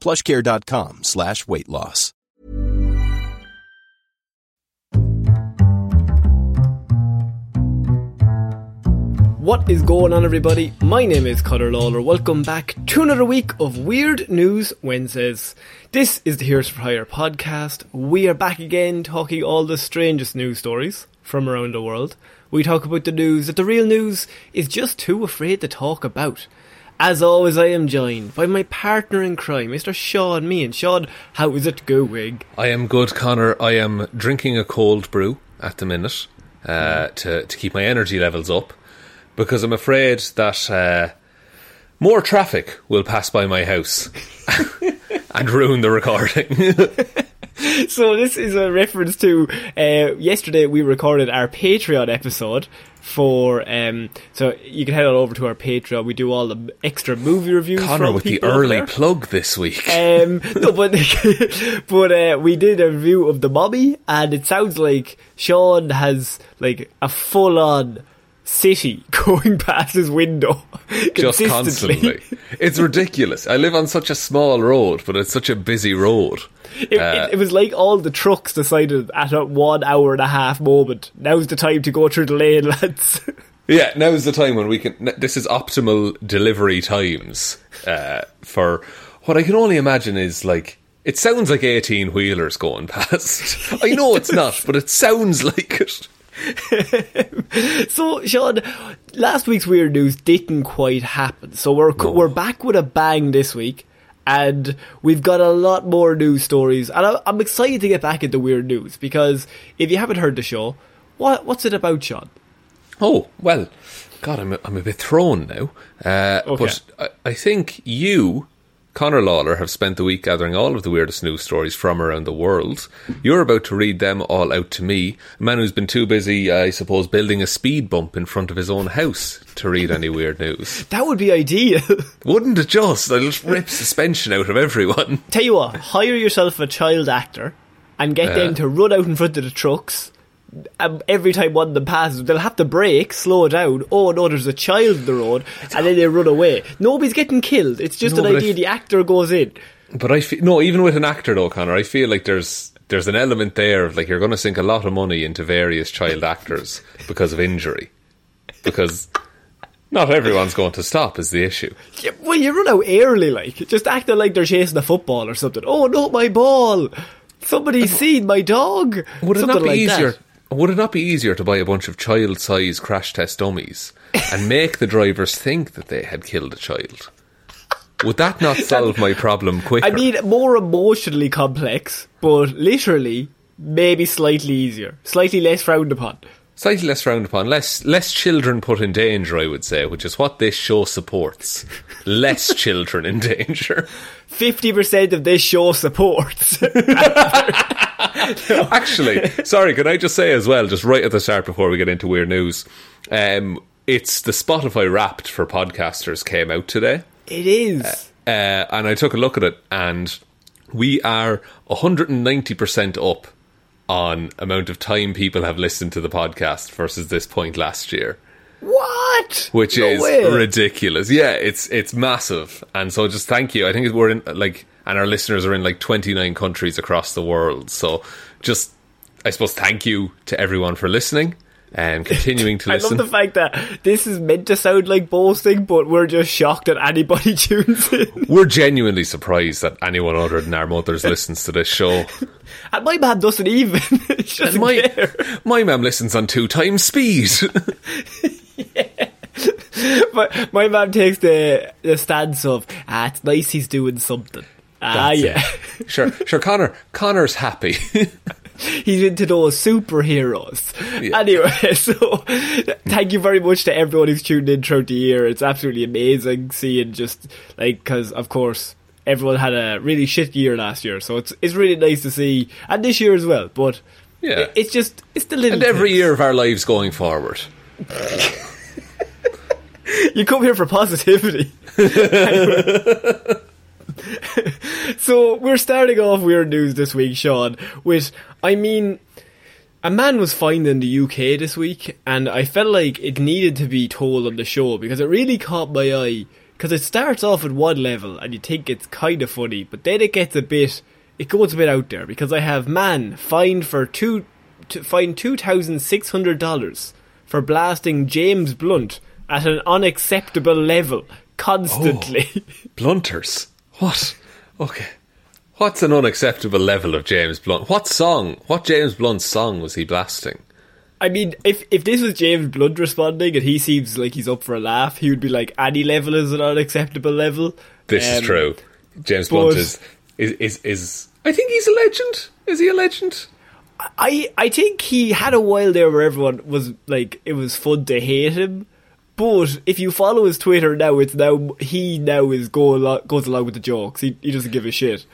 plushcare.com slash weight loss. What is going on, everybody? My name is Connor Lawler. Welcome back to another week of Weird News Wednesdays. This is the Heroes for Hire podcast. We are back again talking all the strangest news stories from around the world. We talk about the news that the real news is just too afraid to talk about. As always, I am joined by my partner in crime, Mr. Shaun Meighan. Shaun, how is it going? I am good, Connor. I am drinking a cold brew at the minute uh, to to keep my energy levels up because I'm afraid that uh, more traffic will pass by my house and ruin the recording. So this is a reference to uh, yesterday we recorded our Patreon episode for um, so you can head on over to our Patreon. We do all the extra movie reviews. Connor with the early there. plug this week. Um, no, but but uh, we did a review of the Mummy, and it sounds like Shaun has like a full on city going past his window just constantly. It's ridiculous. I live on such a small road, but it's such a busy road. It, Uh, it, it was like all the trucks decided at a one hour and a half moment. Now's the time to go through the lane, lads. Yeah, now's the time when we can. This is optimal delivery times uh, for what I can only imagine is like. It sounds like 18 wheelers going past. I know it's not, but it sounds like it. so, Shaun, last week's weird news didn't quite happen. So we're we're back with a bang this week, and we've got a lot more news stories. And I'm excited to get back into weird news because if you haven't heard the show, what what's it about, Shaun? Oh, well, God, I'm a, I'm a bit thrown now. Uh, Okay. But I, I think you, Connor Lawler, have spent the week gathering all of the weirdest news stories from around the world. You're about to read them all out to me, a man who's been too busy, I suppose, building a speed bump in front of his own house to read any weird news. That would be ideal. Wouldn't it just? I'll just rip suspension out of everyone. Tell you what, hire yourself a child actor and get them uh-huh. to run out in front of the trucks. Um, every time one of them passes, they'll have to brake, slow down. Oh no, there's a child in the road, and then they run away. Nobody's getting killed. It's just No, an idea. if- the actor goes in. But I feel no, even with an actor though, Connor, I feel like there's there's an element there of like you're going to sink a lot of money into various child actors because of injury, because not everyone's going to stop is the issue. Yeah, well, you run out early, like just acting like they're chasing a football or something. Oh, no, my ball! Somebody's seen my dog. Would it something not be like easier? That. Would it not be easier to buy a bunch of child-size crash test dummies and make the drivers think that they had killed a child? Would that not solve my problem quicker? I mean, more emotionally complex, but literally maybe slightly easier, slightly less frowned upon. slightly less frowned upon, less less children put in danger, I would say, which is what this show supports. less children in danger. Fifty percent of this show supports. Actually, sorry, can I just say as well, just right at the start before we get into weird news, um, it's the Spotify Wrapped for podcasters came out today, it is. uh, and I took a look at it, and We are 190% up on amount of time people have listened to the podcast versus this point last year. What? which No is way. ridiculous. Yeah, it's it's massive, and so just thank you. I think we're in like, and our listeners are in like twenty nine countries across the world. So just, I suppose, thank you to everyone for listening and continuing to listen. I love the fact that this is meant to sound like boasting, but we're just shocked that anybody tunes in. we're genuinely surprised that anyone other than our mothers listens to this show. And my man doesn't even. Doesn't my care. my mum listens on two times speed. My, my man takes the, the stance of, ah, it's nice he's doing something. Ah, it. yeah. sure, sure. Connor, Connor's happy. he's into those superheroes. Yeah. Anyway, so thank you very much to everyone who's tuned in throughout the year. It's absolutely amazing seeing just like because of course everyone had a really shit year last year, so it's it's really nice to see and this year as well. But Yeah. it- it's just it's the little and every things. year of our lives going forward. you come here for positivity. So we're starting off weird news this week, Shaun. With I mean, a man was fined in the UK this week, and I felt like it needed to be told on the show because it really caught my eye. Because it starts off at one level, and you think it's kind of funny, but then it gets a bit, it goes a bit out there. Because I have man fined for two, to fined two thousand six hundred dollars for blasting James Blunt at an unacceptable level constantly. Oh, blunters. What? Okay. What's an unacceptable level of James Blunt? What song? What James Blunt song was he blasting? I mean, if if this was James Blunt responding and he seems like he's up for a laugh, he would be like, any level is an unacceptable level. This is Um, true. James Blunt is, is is is. I think he's a legend. Is he a legend? I I think he had a while there where everyone was like, it was fun to hate him. But if you follow his Twitter now, it's now he now is go alo- goes along with the jokes. He he doesn't give a shit.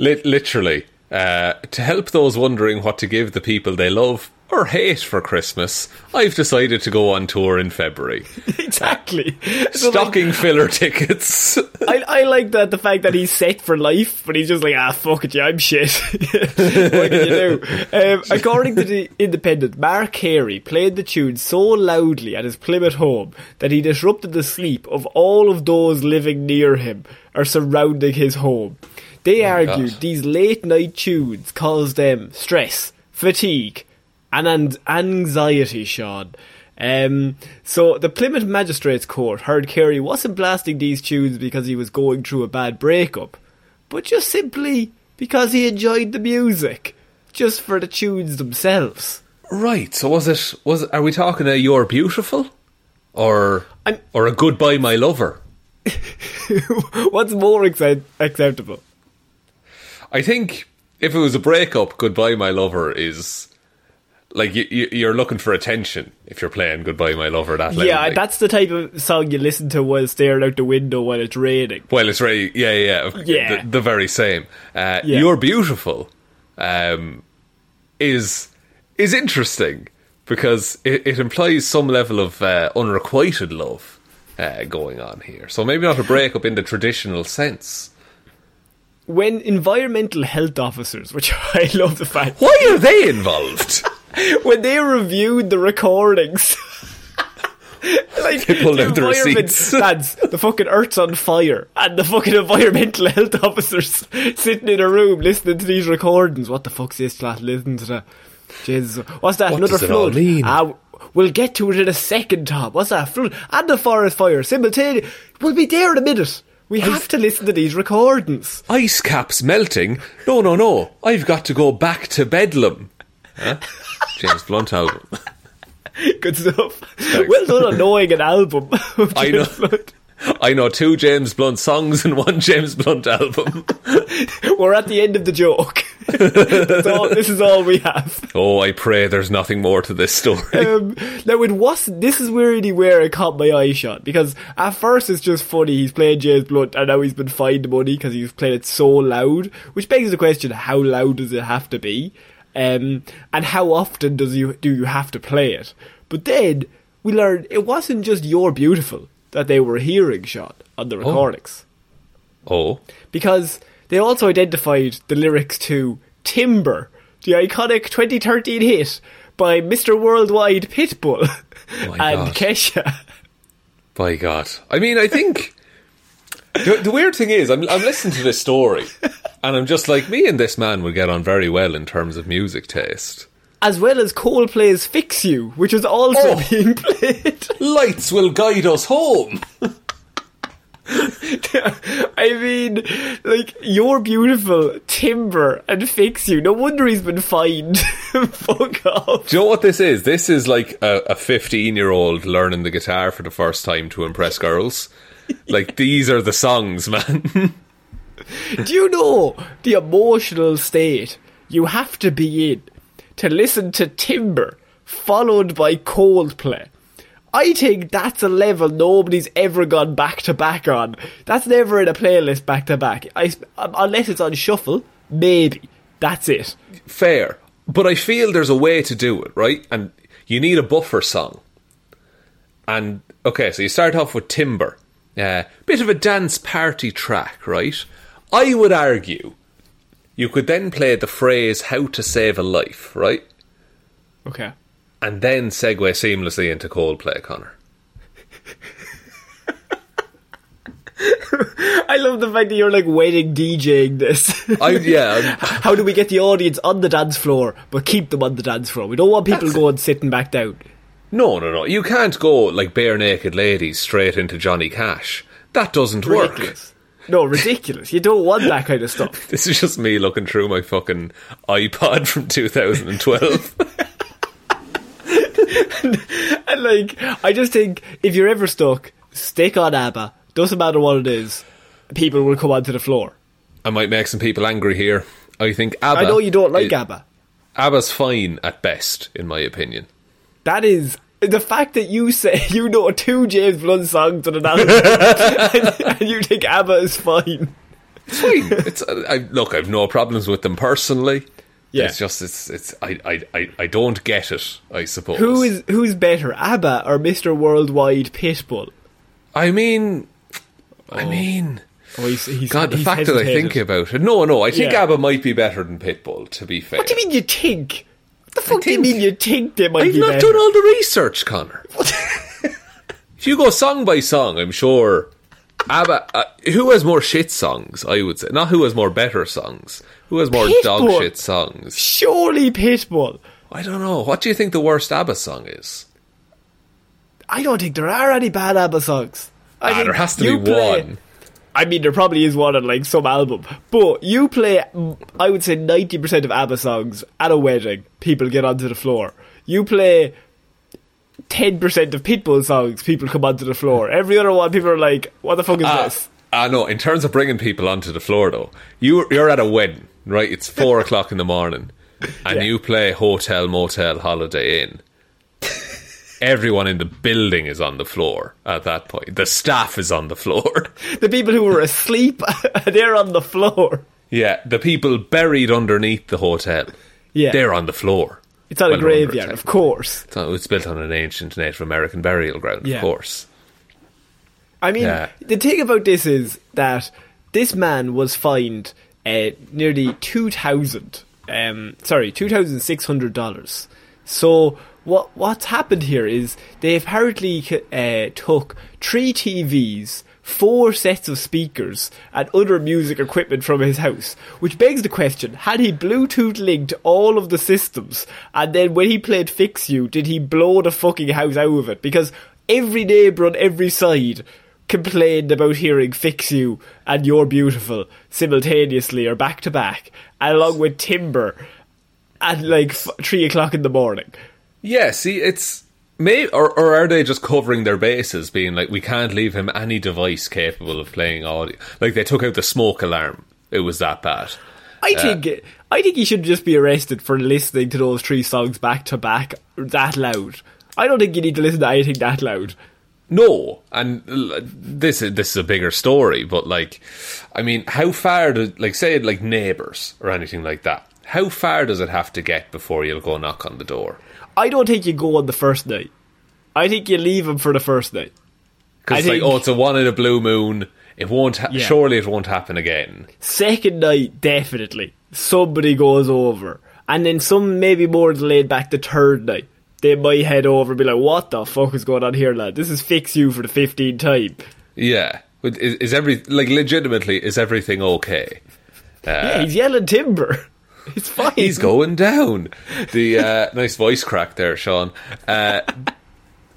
Lit- literally, uh, to help those wondering what to give the people they love or hate for Christmas, I've decided to go on tour in February. exactly. So, like, Stocking filler tickets. I, I like that the fact that he's set for life, but he's just like, ah, fuck it, yeah, I'm shit. what can you do? Um, according to the Independent, Mark Carey played the tune so loudly at his Plymouth home that he disrupted the sleep of all of those living near him or surrounding his home. They argued God. these late night tunes caused them stress, fatigue, and an- anxiety, Shaun. Um, so the Plymouth Magistrates Court heard Carey wasn't blasting these tunes because he was going through a bad breakup, but just simply because he enjoyed the music, just for the tunes themselves. right. So was it? Was are we talking a "You're Beautiful" or I'm- or a "Goodbye, My Lover"? What's more accept- acceptable? I think if it was a breakup, "Goodbye, My Lover" is like you, you, you're looking for attention if you're playing "Goodbye, My Lover." That Yeah, that's the type of song you listen to while staring out the window while it's raining. Well, it's yeah, yeah, yeah. Yeah. The, the very same. Uh, Yeah. You're beautiful. Um, is is interesting because it, it implies some level of uh, unrequited love uh, going on here. So maybe not a breakup in the traditional sense. When environmental health officers, which I love the fact, Why are they involved? when they reviewed the recordings. like, They pulled the out the receipts. The fucking earth's on fire, and the fucking environmental health officers sitting in a room listening to these recordings. What the fuck's this, lad? Listen to that. Jesus, what's that? What Another does it all flood? Ah, we'll get to it in a second, Tom. What's that? Flood and the forest fire simultaneously. We'll be there in a minute. We have to listen to these recordings. Ice caps melting? No, no, no. I've got to go back to Bedlam. Huh? James Blunt album. Good stuff. Well done on knowing an album. I know. Blunt. I know two James Blunt songs and one James Blunt album. We're at the end of the joke. All, this is all we have. Oh, I pray there's nothing more to this story. Um, now it wasn't. This is really where it caught my eye Shaun because at first it's just funny. He's playing James Blunt and now he's been fined the money because he's played it so loud. Which begs the question: How loud does it have to be? Um, and how often does you do you have to play it? But then we learned it wasn't just "You're Beautiful" that they were hearing Shaun on the oh. recordings Oh, because they also identified the lyrics to Timber, the iconic 2013 hit by Mr. Worldwide Pitbull Oh and God. Kesha. By God. I mean, I think the, the weird thing is, I'm, I'm listening to this story, and I'm just like, me and this man would get on very well in terms of music taste. As well as Coldplay's Fix You, which is also Oh. being played. Lights will guide us home. I mean, like, You're Beautiful, Timber, and Fix You. No wonder he's been fined. Fuck off. Do you know what this is? This is like a 15 year old learning the guitar for the first time to impress girls. Like, these are the songs, man. Do you know the emotional state you have to be in to listen to Timber followed by Coldplay? I think that's a level nobody's ever gone back to back on. That's never in a playlist back to back. I unless it's on shuffle, maybe. That's it. Fair. But I feel there's a way to do it, right? And you need a buffer song. And, okay, so you start off with Timber. Uh, bit of a dance party track, right? I would argue you could then play The Fray's how to save a life, right? Okay. And then segue seamlessly into Coldplay, Connor. I love the fact that you're like waiting DJing this. I, yeah, I'm- How do we get the audience on the dance floor but keep them on the dance floor? We don't want people going sitting back down. No, no, no. You can't go like Barenaked Ladies straight into Johnny Cash. That doesn't work. No, ridiculous. You don't want that kind of stuff. This is just me looking through my fucking iPod from 2012. And like, I just think if you're ever stuck, stick on ABBA. Doesn't matter what it is. People will come onto the floor. I might make some people angry here. I think ABBA. I know you don't like i- ABBA. ABBA's fine at best, in my opinion. That is the fact that you say you know two James Blunt songs on an album, and, and you think ABBA is fine. It's fine. it's I, look. I've no problems with them personally. Yeah. It's just it's it's I, I, I, don't get it. I suppose. Who is who's better, ABBA or Mr. Worldwide Pitbull? I mean, I oh. mean. Oh, he's, he's, God, the he's fact that I think about it. No, no, I think Yeah. ABBA might be better than Pitbull, to be fair. What do you mean you think? What the fuck do you mean you think they might I've not better? done all the research, Connor. if you go song by song, I'm sure ABBA. Uh, who has more shit songs? I would say not who has more better songs. Who has more dog shit songs? Surely Pitbull. I don't know. What do you think the worst ABBA song is? I don't think there are any bad ABBA songs. I Ah, there has to be one. I mean, there probably is one on like some album, but you play. I would say ninety percent of ABBA songs at a wedding, people get onto the floor. You play ten percent of Pitbull songs, people come onto the floor. Every other one, people are like, "What the fuck is Ah, this?" ah, no. In terms of bringing people onto the floor, though, you you're at a wedding, right? It's four o'clock in the morning, and Yeah. you play Hotel Motel Holiday Inn. Everyone in the building is on the floor at that point. The staff is on the floor. The people who were asleep, they're on the floor. Yeah, the people buried underneath the hotel. Yeah. They're on the floor. It's on a graveyard, of course. It's on- It's built on an ancient Native American burial ground, Yeah. of course. I mean, Yeah. the thing about this is that this man was fined uh, nearly two thousand, um, sorry, two thousand six hundred dollars. So what what's happened here is they apparently uh, took three TVs. Four sets of speakers and other music equipment from his house, which begs the question: Had he Bluetooth linked all of the systems, and then when he played "Fix You," did he blow the fucking house out of it? Because every neighbour on every side complained about hearing Fix You and You're Beautiful simultaneously or back to back, along with Timber at like f- three o'clock in the morning. Yeah, see, it's. May, or, or are they just covering their bases, being like, we can't leave him any device capable of playing audio? Like, they took out the smoke alarm. It was that bad. I uh, think I think he should just be arrested for listening to those three songs back to back that loud. I don't think you need to listen to anything that loud. No, and this is this is a bigger story, but like, I mean, how far do like say like neighbors or anything like that? How far does it have to get before you'll go knock on the door? I don't think you go on the first night. I think you leave him for the first night. Because like, oh, it's a one in a blue moon. It won't. Ha- Yeah. Surely it won't happen again. Second night, definitely. Somebody goes over. And then some maybe more delayed back the third night. They might head over and be like, what the fuck is going on here, lad? This is fix you for the 15th time. Yeah. Is, is every like legitimately? Is everything okay? yeah, uh, he's yelling timber. It's fine. He's going down. The uh, nice voice crack there, Shaun. Uh,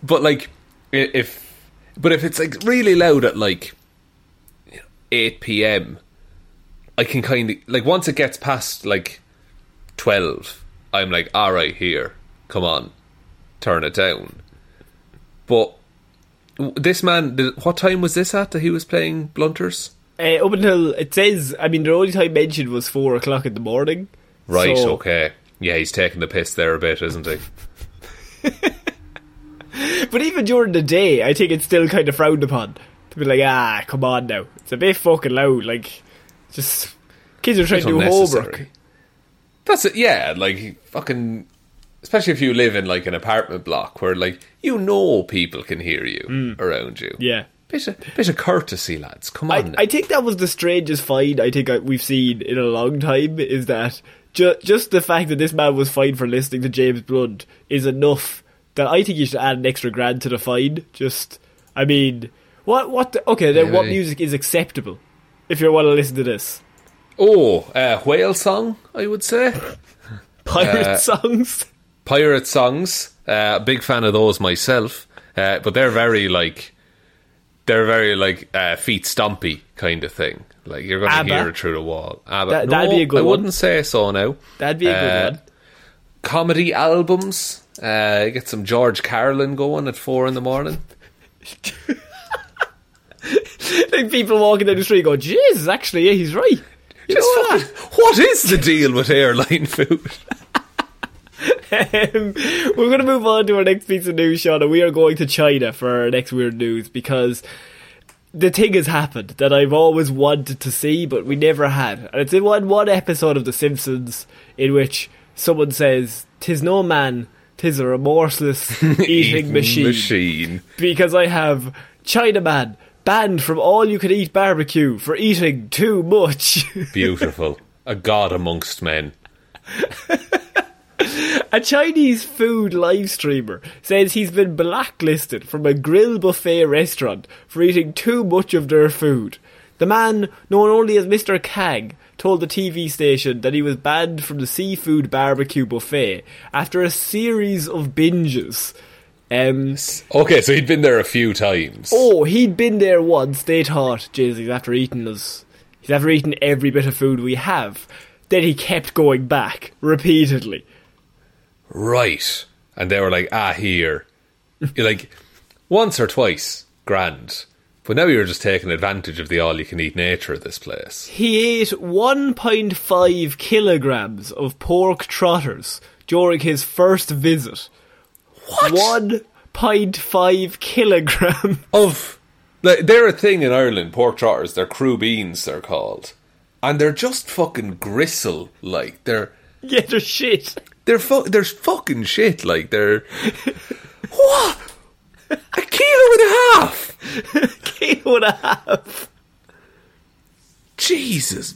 but like, if but if it's like really loud at like eight p.m., I can kind of like once it gets past like twelve, I'm like, all right, here, come on, turn it down. But this man, what time was this at that he was playing Blunters? Uh, up until it says, I mean, the only time mentioned was four o'clock in the morning. Right, So- okay. Yeah, he's taking the piss there a bit, isn't he? But even during the day, I think it's still kind of frowned upon to be like, ah, come on now, it's a bit fucking loud. Like, just kids are trying It's to do homework. That's it, yeah, like fucking especially if you live in like an apartment block where like you know people can hear you around you. Mm. Yeah. Bit of, bit of courtesy, lads. Come on. I, now. I think that was the strangest find I think I, we've seen in a long time is that ju- just the fact that this man was fined for listening to James Blunt is enough that I think you should add an extra grand to the fine. Just, I mean, what, what, the, okay, then what music is acceptable if you want to listen to this? oh, uh, whale song, I would say. Pirate Uh, songs? Pirate songs. Uh, big fan of those myself. Uh, but they're very like they're very like uh, feet stompy kind of thing. Like you're going to hear it through the wall. ABBA. That- no, that'd be a good I one. wouldn't say so now. That'd be a good Uh, one. comedy albums. Uh, get some George Carlin going at four in the morning. like people walking down the street go, Jesus, actually, yeah, he's right. You Just fucking- what is the deal with airline food? Um, we're going to move on to our next piece of news, Shaun, and we are going to China for our next weird news because the thing has happened that I've always wanted to see, but we never had. And it's in one, one episode of The Simpsons in which someone says, "Tis no man, tis a remorseless eating machine." Machine. Because I have Chinaman banned from all you can eat barbecue for eating too much. Beautiful. A god amongst men. A Chinese food live streamer says he's been blacklisted from a grill buffet restaurant for eating too much of their food. The man, known only as Mr. Kang, told the TV station that he was banned from the seafood barbecue buffet after a series of binges. Um, Okay, so he'd been there a few times. oh, he'd been there once. They thought, Jesus, he's after eating us. He's after eating every bit of food we have. Then he kept going back repeatedly. Right. And they were like, ah, here. You're like, once or twice, grand. But now you're just taking advantage of the all you can eat nature of this place. He ate 1.5 kilograms of pork trotters during his first visit. What? 1.5 kilogram. Of. Like, they're a thing in Ireland, pork trotters. They're crubeens, they're called. And they're just fucking gristle. Like, they're. yeah, they're shit. They're fu- they're fucking shit. Like, they're. what? A kilo and a half! Kilo and a half. Jesus.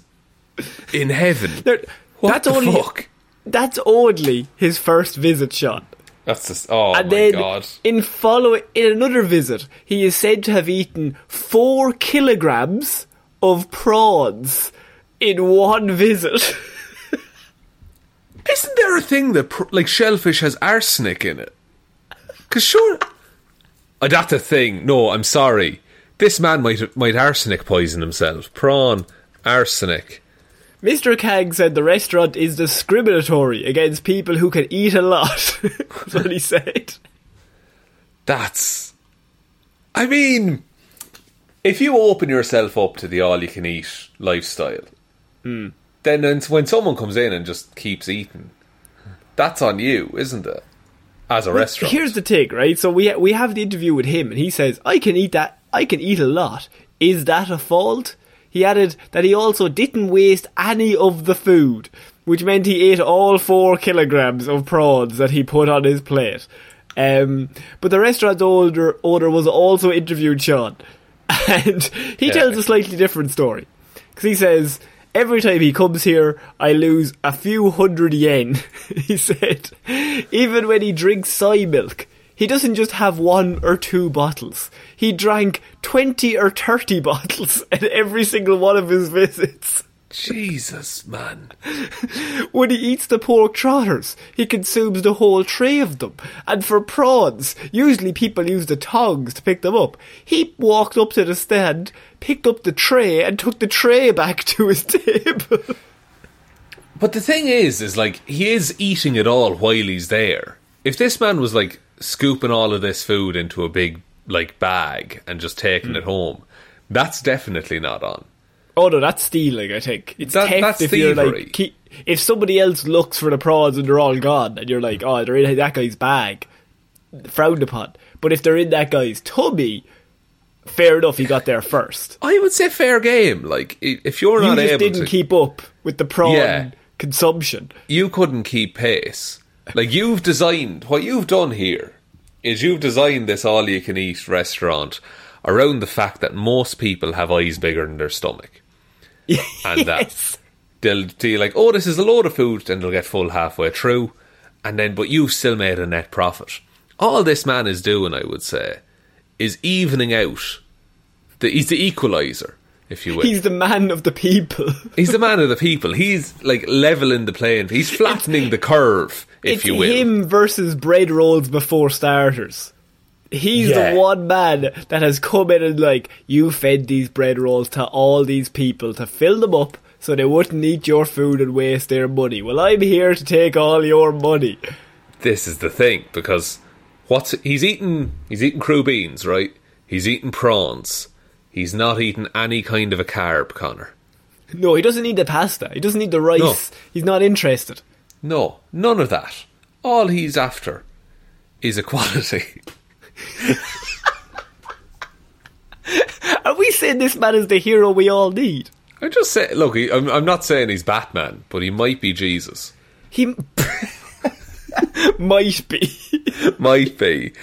In heaven. They're- What that's the only fuck? that's only his first visit, Shaun. That's just. Oh and my then god. in follow in another visit, he is said to have eaten four kilograms of prawns in one visit. Isn't there a thing that pr- like shellfish has arsenic in it? Because sure, oh, that's a thing. No, I'm sorry. This man might might arsenic poison himself. Prawn, arsenic. Mr. Kang said the restaurant is discriminatory against people who can eat a lot. That's what he said. That's. I mean, if you open yourself up to the all you can eat lifestyle, hmm. Then when someone comes in and just keeps eating, that's on you, isn't it? As a restaurant. Here's the thing, right? So we we have the interview with him, and he says, "I can eat that. I can eat a lot. Is that a fault?" He added that he also didn't waste any of the food, which meant he ate all four kilograms of prawns that he put on his plate. Um, but the restaurant's owner, owner was also interviewed, Shaun, And he Yeah. tells a slightly different story. Because he says, every time he comes here, I lose a few hundred yen. he said, even when he drinks soy milk, he doesn't just have one or two bottles. He drank 20 or 30 bottles at every single one of his visits. Jesus, man. When he eats the pork trotters, he consumes the whole tray of them. And for prawns, usually people use the tongs to pick them up. He walked up to the stand, picked up the tray, and took the tray back to his table. But the thing is, is like he is eating it all while he's there. If this man was like scooping all of this food into a big like bag and just taking Hmm. it home, that's definitely not on. Oh no, that's stealing. I think it's That- theft that's if you're like keep, if somebody else looks for the prawns and they're all gone, and you're like, oh, they're in that guy's bag, frowned upon. But if they're in that guy's tummy, fair enough. He got there first. I would say fair game. Like if you're You not just able didn't to, keep up with the prawn Yeah. consumption. you couldn't keep pace. Like you've designed what you've done here is you've designed this all you can eat restaurant around the fact that most people have eyes bigger than their stomach. And that they'll be like, Oh, this is a load of food, and they'll get full halfway through and then but you've still made a net profit. All this man is doing, I would say, is evening out the he's the equalizer, if you will. He's the man of the people. He's the man of the people. He's like leveling the playing. He's flattening the curve, if it's you will. him versus bread rolls before starters. He's Yeah. the one man that has come in and like you fed these bread rolls to all these people to fill them up so they wouldn't eat your food and waste their money. Well, I'm here to take all your money. This is the thing because what's he's eating? He's eating crubeens, right? He's eating prawns. He's not eating any kind of a carb, Connor. No, he doesn't need the pasta. He doesn't need the rice. No. He's not interested. No, none of that. All he's after is equality. Are we saying this man is the hero we all need? I just say, look, he, I'm, I'm not saying he's Batman, but he might be Jesus. He might be. Might be.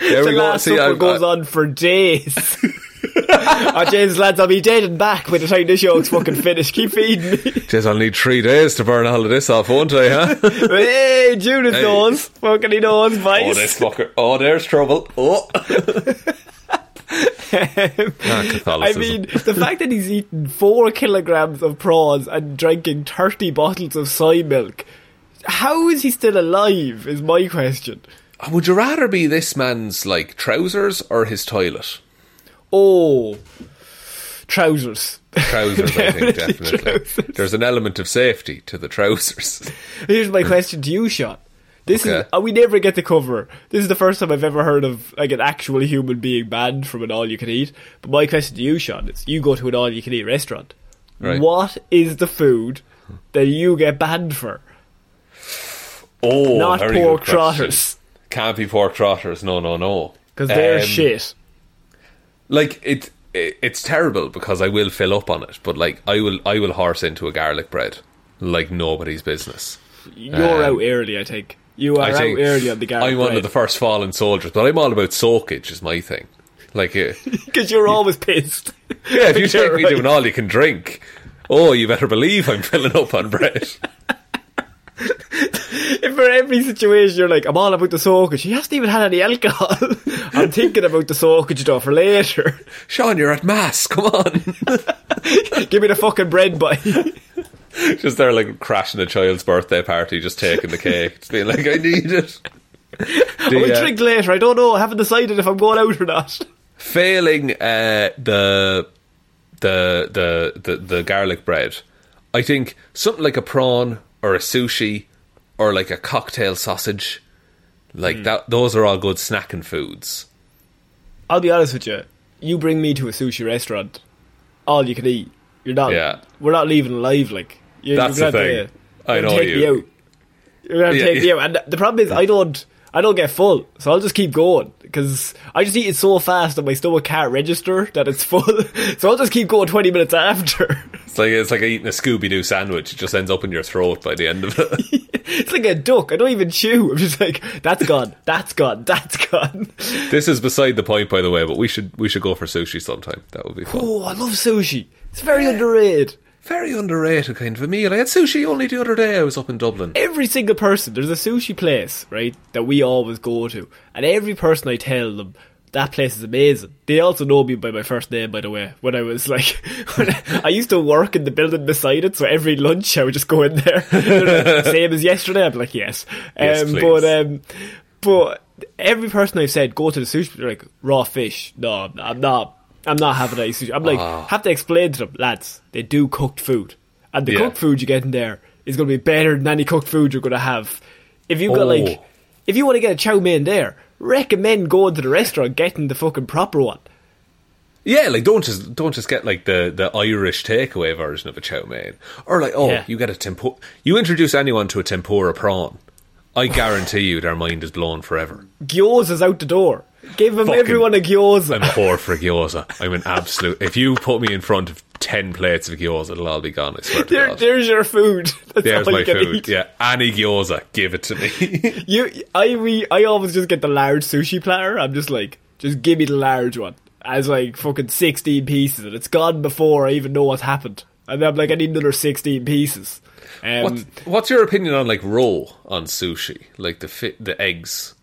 There the we go. last See, supper I- goes I- on for days. oh, James, lads, I'll be dead and back by the time this show's fucking finished. Keep feeding me. James, I'll need three days to burn all of this off, won't I, huh? hey, Judith Hey. knows. Fucking he knows, oh, vice. this fucker. Oh, there's trouble. Oh. ah, I mean, the fact that he's eaten four kilograms of prawns and drinking 30 bottles of soy milk, how is he still alive, is my question. Would you rather be this man's, like, trousers or his toilet? Oh, trousers. Trousers, I think, Definitely trousers. There's an element of safety to the trousers. Here's my question to you, Shaun. This is Okay. uh, we never get to cover. This is the first time I've ever heard of like an actual human being banned from an all you can eat. But my question to you, Shaun, is: you go to an all you can eat restaurant. Right. What is the food that you get banned for? Oh, Not pork trotters. Can't be pork trotters. No, no, no. Because they're Um, shit. Like it, it, it's terrible because I will fill up on it. But like, I will, I will horse into a garlic bread like nobody's business. You're um, out early, I think. You are I out early on the garlic I'm one of the first fallen soldiers, but I'm all about soakage. Is my thing. Like, uh, because you're always pissed. yeah, if you take me right. doing all you can drink, oh, you better believe I'm filling up on bread. For every situation you're like, I'm all about the soakage. He hasn't even had any alcohol. I'm thinking about the soakage though for later. Shaun, you're at mass. Come on. Give me the fucking bread, boy. just there, like crashing a child's birthday party, just taking the cake, just being like, I need it. I'll uh, drink later. I don't know. I haven't decided if I'm going out or not. failing uh, the, the the the the garlic bread, I think something like a prawn or a sushi or like a cocktail sausage, like hmm. that. Those are all good snacking foods. I'll be honest with you. You bring me to a sushi restaurant, all you can eat. You're not. Yeah. We're not leaving alive. Like you, That's you're the thing. I you're know gonna take you. Me out. You're gonna Yeah, take me yeah. out, and the problem is, I don't. I don't get full, so I'll just keep going because I just eat it so fast that my stomach can't register that it's full. so I'll just keep going twenty minutes after. It's like it's like eating a Scooby Doo sandwich. It just ends up in your throat by the end of it. it's like a duck. I don't even chew. I'm just like, that's gone, that's gone, that's gone. this is beside the point, by the way. But we should we should go for sushi sometime. That would be fun. Oh, I love sushi. It's very underrated. Very underrated kind of a meal. I had sushi only the other day. I was up in Dublin. Every single person, there's a sushi place, right, that we always go to, and every person I tell them that place is amazing. They also know me by my first name, by the way. When I was like, I, I used to work in the building beside it, so every lunch I would just go in there. Same as yesterday. I'd be like, yes. Yes, um, but um, but every person I've said go to the sushi, they're like raw fish. No, I'm not. I'm not having any sushi. I'm like, ah. have to explain to them, lads. They do cooked food, and the Yeah. cooked food you get in there is going to be better than any cooked food you're going to have. If you got Oh. like, if you want to get a chow mein there, recommend going to the restaurant getting the fucking proper one. Yeah, like don't just don't just get like the, the Irish takeaway version of a chow mein, or like oh Yeah. you get a tempura. You introduce anyone to a tempura prawn, I guarantee you their mind is blown forever. Gyoza's out the door. Give them everyone a gyoza. I'm poor for gyoza. I'm an absolute. If you put me in front of ten plates of gyoza, it'll all be gone. I swear to There, God. there's your food. That's There's my food. eat. Yeah, any gyoza, give it to me. You, I, we, I always just get the large sushi platter. I'm just like, just give me the large one. As like fucking 16 pieces, and it's gone before I even know what's happened. And I'm like, I need another 16 pieces. Um, What, what's your opinion on like roe on sushi? Like the fi- the eggs,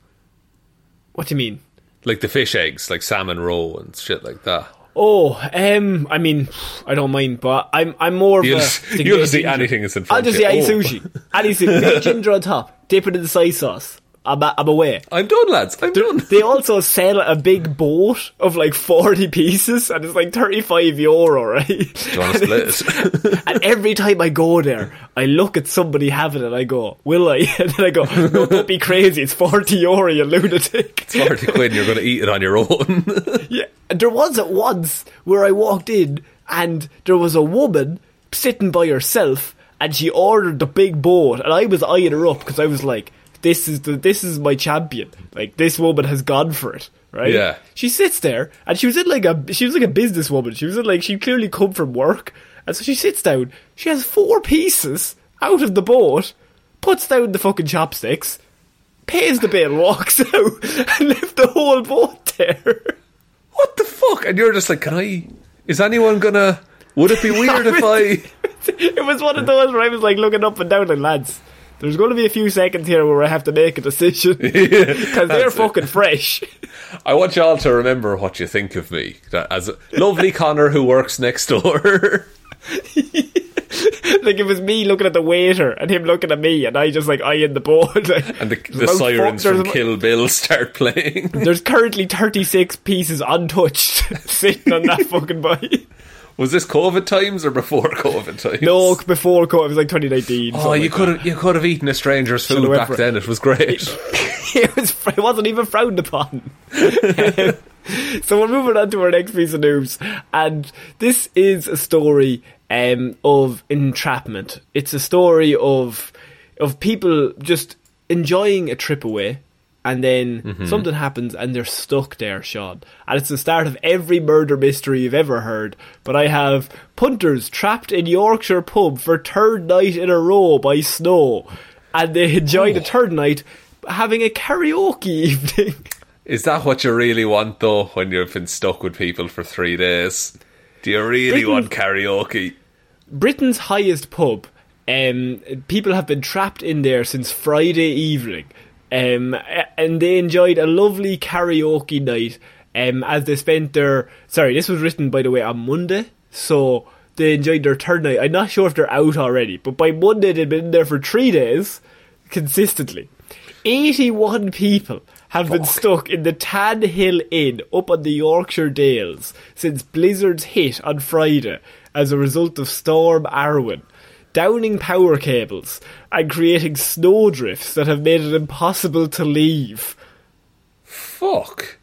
what do you mean? Like the fish eggs, like salmon roe and shit like that. Oh, um, I mean, I don't mind, but I'm I'm more of You'll a. just- stick you'll just eat anything that's in front I'll just of eat any Oh. sushi. Any sushi. Ginger on top. Dip it in the soy sauce. I'm, I'm away. I'm done, lads. I'm done. They also sell a big boat of like 40 pieces and it's like 35 euro, right? Do you want to split it? and every time I go there, I look at somebody having it and I go, will I? And then I go, no, don't be crazy. It's 40 euro, you lunatic. It's Forty quid, and you're going to eat it on your own. Yeah, and there was at once where I walked in and there was a woman sitting by herself and she ordered the big boat and I was eyeing her up because I was like, this is the this is my champion. Like this woman has gone for it, right? Yeah. She sits there and she was in like a she was like a businesswoman. She was in like she clearly come from work and so she sits down. She has four pieces out of the boat, puts down the fucking chopsticks, pays the bill, walks out, and left the whole boat there. what the fuck? And you're just like, can I? Is anyone gonna? Would it be weird if I? it was one of those where I was like looking up and down like lads. There's going to be a few seconds here where I have to make a decision because they're it. fucking fresh. I want you all to remember what you think of me as lovely Connor who works next door. like it was me looking at the waiter and him looking at me, and I just like I in the boat. Like, And the, the sirens from Kill Bill start playing. there's currently 36 pieces untouched sitting on that fucking bike. Was this COVID times or before COVID times? No, before COVID, it was like 2019. Oh, you like could have you could have eaten a stranger's Should've food back it. then. It was great. it was it wasn't even frowned upon. so we're moving on to our next piece of news, and this is a story um, of entrapment. It's a story of of people just enjoying a trip away. And then something happens and they're stuck there, Shaun. And it's the start of every murder mystery you've ever heard. But I have punters trapped in Yorkshire pub for third night in a row by snow. And they enjoyed the third night having a karaoke evening. Is that what you really want though? When you've been stuck with people for three days, do you really Britain- want karaoke? Britain's highest pub. Um, people have been trapped in there since Friday evening, um, and they enjoyed a lovely karaoke night. Um, as they spent their sorry, this was written by the way on Monday, so they enjoyed their third night. I'm not sure if they're out already, but by Monday they'd been in there for three days consistently. 81 people have been stuck in the Tan Hill Inn up on the Yorkshire Dales since blizzards hit on Friday as a result of Storm Arwen, downing power cables and creating snowdrifts that have made it impossible to leave. Fuck.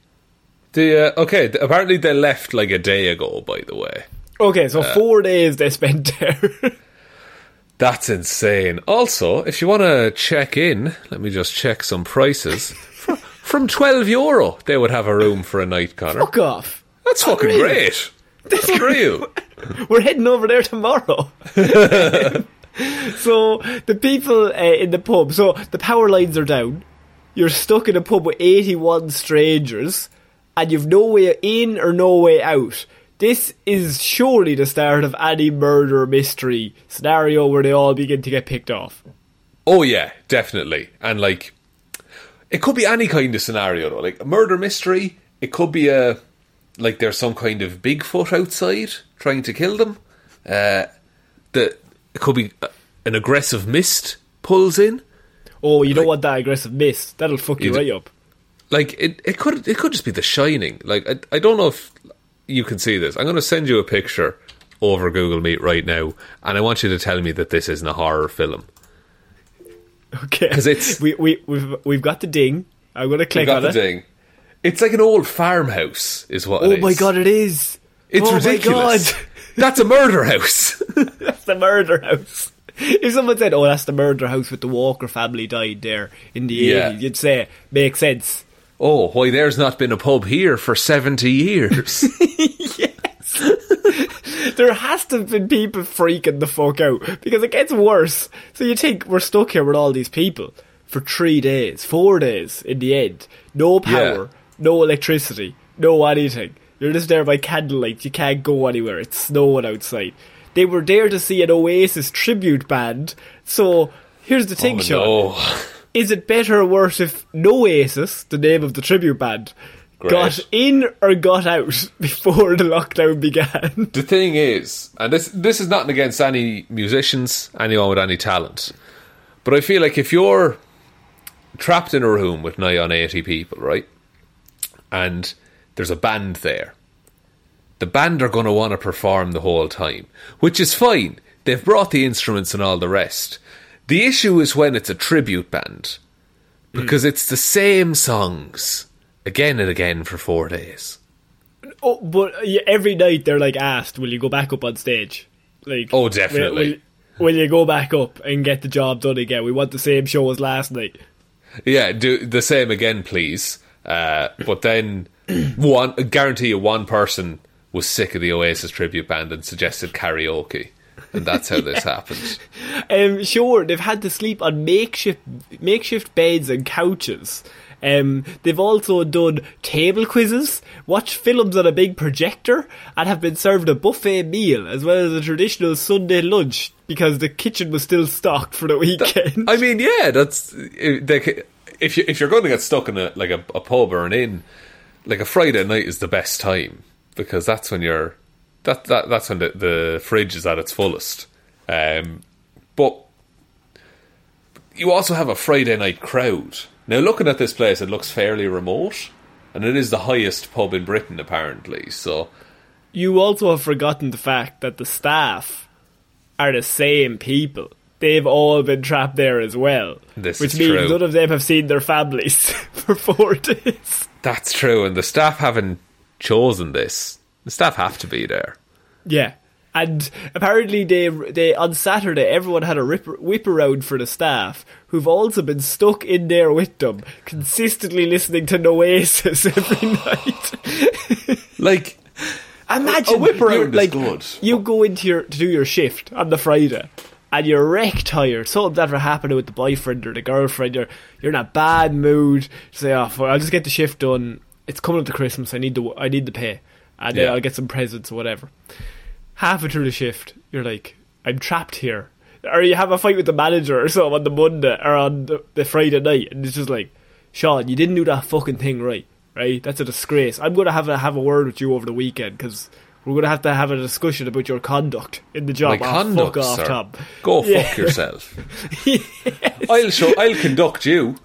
The uh, okay. th- Apparently they left like a day ago. By the way, Okay, so four days they spent there. that's insane. Also, if you want to check in, let me just check some prices From 12 euro, they would have a room for a night, Connor. Fuck off. That's fucking great. That's unreal. We're heading over there tomorrow. so the people uh, in the pub, so the power lines are down. You're stuck in a pub with 81 strangers, and you've no way in or no way out. This is surely the start of any murder mystery scenario where they all begin to get picked off. Oh yeah, definitely. And like, it could be any kind of scenario though. Like a murder mystery. It could be a like there's some kind of Bigfoot outside trying to kill them. Uh, the it could be uh, an aggressive mist pulls in. Oh, you don't want that aggressive mist. That'll fuck you You right up. Like it, it could it could just be The Shining. Like I, I don't know if you can see this. I'm going to send you a picture over Google Meet right now, and I want you to tell me that this isn't a horror film. Okay. 'Cause it's- we we we've we've got the ding. I'm gonna I click got on the it. thing. It's like an old farmhouse, is what. Oh my is. god, it is. It's oh ridiculous. My god. That's a murder house. that's the murder house. If someone said, "Oh, that's the murder house with the Walker family died there in the Yeah. 80s," you'd say, "Makes sense." oh, why? There's not been a pub here for seventy years. Yes. there has to have been people freaking the fuck out because it gets worse. So you think we're stuck here with all these people for three days, four days in the end. No power, Yeah. No electricity, no anything. You're just there by candlelight. You can't go anywhere. It's snowing outside. They were there to see an Oasis tribute band. So here's the thing, oh, Shaun. no. Is it better or worse if no Oasis, the name of the tribute band, Great. got in or got out before the lockdown began? The thing is, and this this is nothing against any musicians, anyone with any talent, but I feel like if you're trapped in a room with nigh on eighty people, right, and there's a band there, the band are going to want to perform the whole time, which is fine. They've brought the instruments and all the rest. The issue is when it's a tribute band, because mm. it's the same songs again and again for four days. Oh, but every night they're like asked, "Will you go back up on stage?" Like, Oh, will- definitely. Will, will you go back up and get the job done again? We want the same show as last night. Yeah, do the same again, please. Uh, but then, one I guarantee you, one person was sick of the Oasis tribute band and suggested karaoke, and that's how this happened. Um, sure, they've had to sleep on makeshift makeshift beds and couches. Um, they've also done table quizzes, watched films on a big projector, and have been served a buffet meal as well as a traditional Sunday lunch because the kitchen was still stocked for the weekend. I mean, yeah, that's they, if you if you're going to get stuck in a like a, a pub or an inn, like a Friday night is the best time because that's when you're that that that's when the, the fridge is at its fullest. Um, but you also have a Friday night crowd. Now, looking at this place, it looks fairly remote, and it is the highest pub in Britain, apparently. So, you also have forgotten the fact that the staff are the same people. They've all been trapped there as well. This which means true. none of them have seen their families for four days. that's true, and the staff haven't chosen this. The staff have to be there. Yeah. And apparently they they on Saturday everyone had a rip, whip around for the staff who've also been stuck in there with them, consistently listening to Oasis every night. Like, Imagine A whip around like, good. You go into your to do your shift on the Friday, and you're wreck tired. Something's ever happened with the boyfriend or the girlfriend. You're you're in a bad mood. Say, "Oh, I'll just get the shift done. It's coming up to Christmas. I need the I need the pay, and Yeah. I'll get some presents or whatever." Halfway through the shift, you're like, "I'm trapped here." Or you have a fight with the manager or something on the Monday or on the, the Friday night, and it's just like, Shaun, you didn't do that fucking thing right, right? That's a disgrace. I'm gonna have a have a word with you over the weekend because we're gonna have to have a discussion about your conduct in the job. my Oh, conduct, fuck off, sir. Tom. Go Yeah. fuck yourself. I'll show. I'll conduct you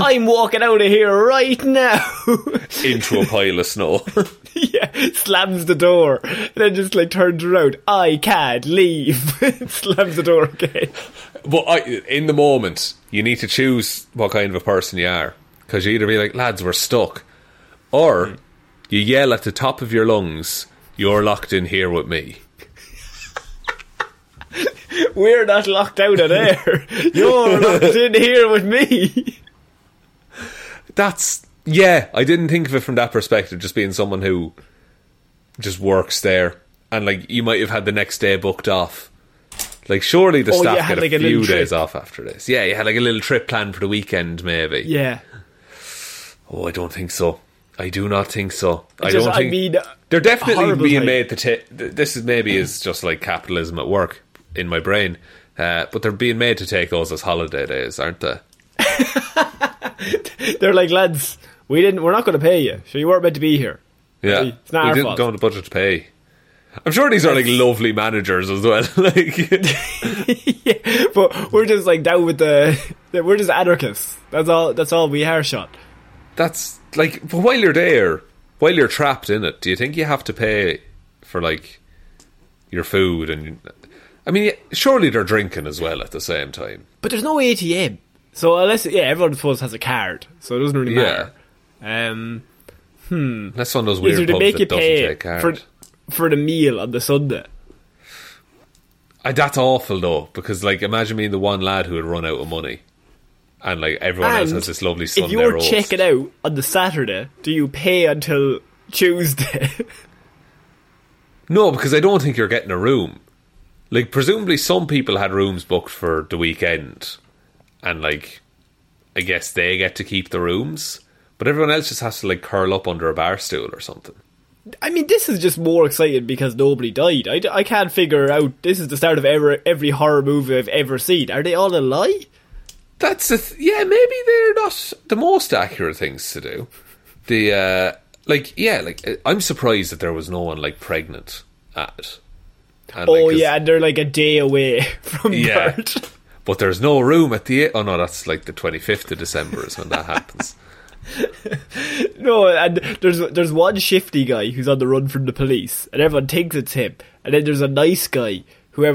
I'm walking out of here right now. into a pile of snow. yeah, slams the door, then just like turns around. I can't leave. slams the door again. but I, in the moment, you need to choose what kind of a person you are, because you either be like, "Lads, we're stuck," or you yell at the top of your lungs, "You're locked in here with me." We're not locked out of there. You're locked in here with me. that's yeah. I didn't think of it from that perspective. Just being someone who just works there, and like you might have had the next day booked off. Like surely the Oh, staff had, get like, a a few days off after this. Yeah, you had like a little trip planned for the weekend, maybe. Yeah. Oh, I don't think so. I do not think so. I Just- don't I think mean, they're definitely being made to take. This is maybe is just like capitalism at work in my brain, uh, but they're being made to take those as holiday days, aren't they? They're like, lads, we didn't. We're not going to pay you. So you weren't meant to be here. Yeah, it's not we our didn't fault. go on the budget to pay. I'm sure these are like lovely managers as well. like, yeah, but we're just like down with the. We're just anarchists. That's all. That's all we are, shot. that's like, but while you're there, while you're trapped in it, do you think you have to pay for like your food and? I mean, surely they're drinking as well at the same time. But there's no ATM. So unless yeah, everyone supposed has a card, so it doesn't really Yeah. matter. Um, That's one of those weird they pubs make that you doesn't pay take card. for for the meal on the Sunday. I, that's awful though, because like imagine being the one lad who had run out of money, and like everyone else has this lovely Sunday. if you're roast. checking out on the Saturday, do you pay until Tuesday? No, because I don't think you're getting a room. Like presumably some people had rooms booked for the weekend, and like I guess they get to keep the rooms, but everyone else just has to like curl up under a bar stool or something. I mean, this is just more exciting because nobody died. I, I can't figure out. This is the start of every every horror movie I've ever seen. Are they all a lie? That's the th- yeah. Maybe they're not the most accurate things to do. The uh, like yeah, like uh, I'm surprised that there was no one like pregnant at it. And, Oh like, yeah, and they're like a day away from Yeah. birth. But there's no room at the oh no, that's like the 25th of December is when that happens. No, and there's there's one shifty guy who's on the run from the police, and everyone thinks it's him. And then there's a nice guy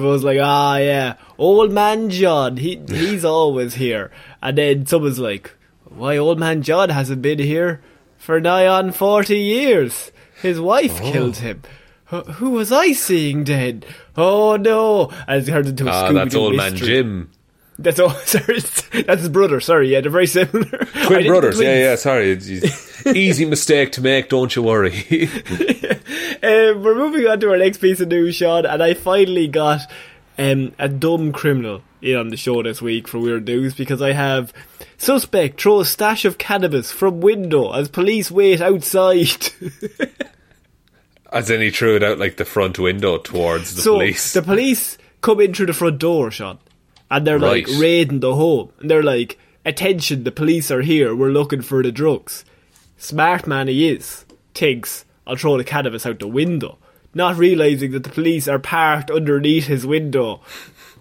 who was like, ah, yeah, old man John, he he's always here. And then someone's like, why old man John hasn't been here for nigh on forty years? His wife Oh. killed him. Wh- Who was I seeing then? Oh no! And it turns into a Ah, Scooby-Doo that's old man. Jim. That's all. Sorry, that's his brother. Sorry, yeah, they're very similar. Twin brothers, yeah, yeah. Sorry, easy mistake to make. Don't you worry. Um, we're moving on to our next piece of news, Shaun, and I finally got um, a dumb criminal in on the show this week for weird news because I have suspect throws stash of cannabis from window as police wait outside. As in, he threw it out like the front window towards the so police. the police come in through the front door, Shaun, and they're like Right. raiding the home, and they're like, "Attention, the police are here. We're looking for the drugs." Smart man he is, thinks I'll throw the cannabis out the window, not realizing that the police are parked underneath his window,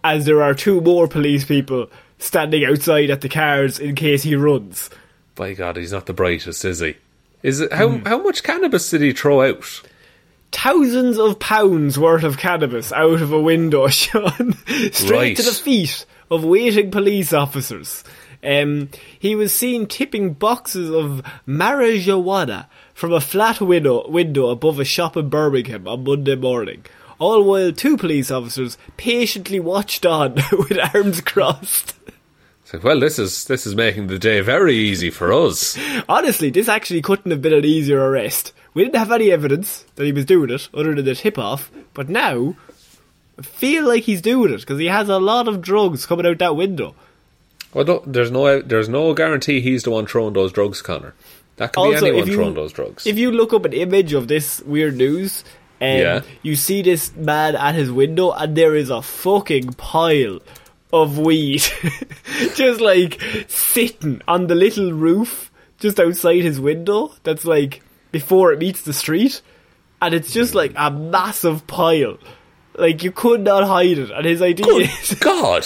as there are two more police people standing outside at the cars in case he runs. By God, he's not the brightest, is he? Is it how Hmm. how much cannabis did he throw out? Thousands of pounds worth of cannabis out of a window, Shaun, straight Right. to the feet of waiting police officers. Um, he was seen tipping boxes of marijuana from a flat window, window above a shop in Birmingham on Monday morning. All while two police officers patiently watched on with arms crossed. Like, well, this is this is making the day very easy for us. Honestly, this actually couldn't have been an easier arrest. We didn't have any evidence that he was doing it, other than the tip off, but now, I feel like he's doing it, because he has a lot of drugs coming out that window. Well, there's no there's no guarantee he's the one throwing those drugs, Connor. That could Also, be anyone you- throwing those drugs. If you look up an image of this weird news, um, Yeah. you see this man at his window, and there is a fucking pile of weed, just like sitting on the little roof just outside his window. That's like before it meets the street, and it's just like a massive pile. Like you could not hide it, and his idea Good is God,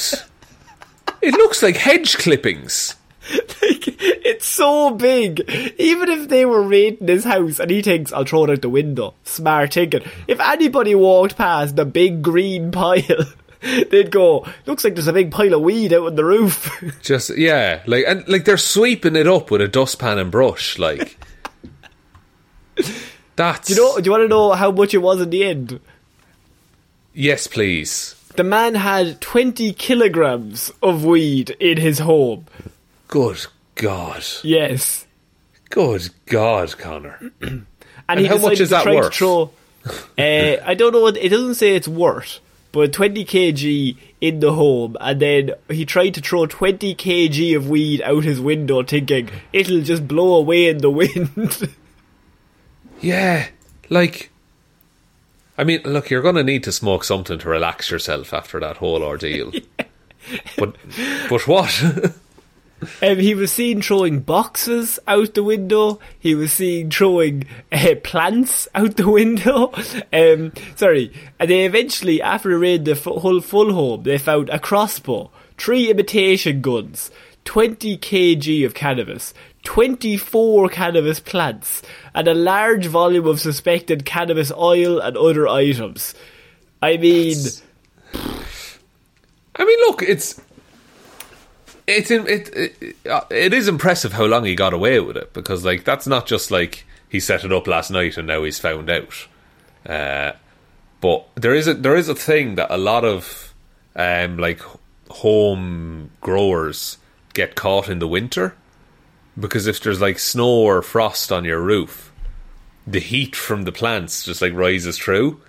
it looks like hedge clippings. like it's so big. Even if they were raiding his house and he thinks I'll throw it out the window, smart thinking. If anybody walked past the big green pile, they'd go, "Looks like there's a big pile of weed out on the roof." Just yeah, like and like they're sweeping it up with a dustpan and brush. Like that's do you know? Do you want to know how much it was in the end? Yes, please. The man had 20 kilograms of weed in his home. Good God. Yes. Good God, Connor. and, And he how much is that worth? Throw, uh, I don't know. What, it doesn't say it's worth, but 20 kg in the home, and then he tried to throw 20 kg of weed out his window, thinking it'll just blow away in the wind. Yeah, like, I mean, look, you're going to need to smoke something to relax yourself after that whole ordeal. But, but what? Um, he was seen throwing boxes out the window. He was seen throwing uh, plants out the window. Um, sorry. And they eventually, after they raided the f- whole full home, they found a crossbow, three imitation guns, 20 kg of cannabis, 24 cannabis plants, and a large volume of suspected cannabis oil and other items. I mean, I mean, look, it's it's in, it, it uh, it is impressive how long he got away with it because like that's not just like he set it up last night and now he's found out. Uh, but there is a there is a thing that a lot of um, like home growers get caught in the winter because if there's like snow or frost on your roof, the heat from the plants just like rises through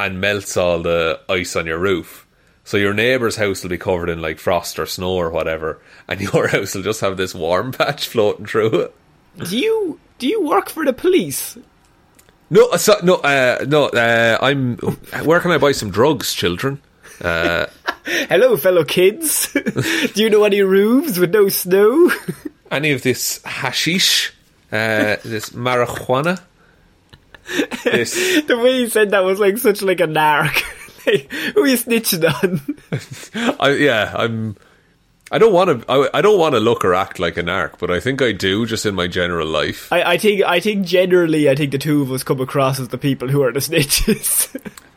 and melts all the ice on your roof. So your neighbour's house will be covered in like frost or snow or whatever, and your house will just have this warm patch floating through it. do you do you work for the police? No, uh, so, no, uh, no. Uh, I'm. Where can I buy some drugs, children? Uh, Hello, fellow kids. Do you know any roofs with no snow? Any of this hashish, uh, this marijuana, this. the way he said that was like such like a narc. like, who are you snitching on? I, yeah, I'm. I don't want to. I, I don't want to look or act like a narc, but I think I do, just in my general life. I, I think I think generally I think the two of us come across as the people who are the snitches.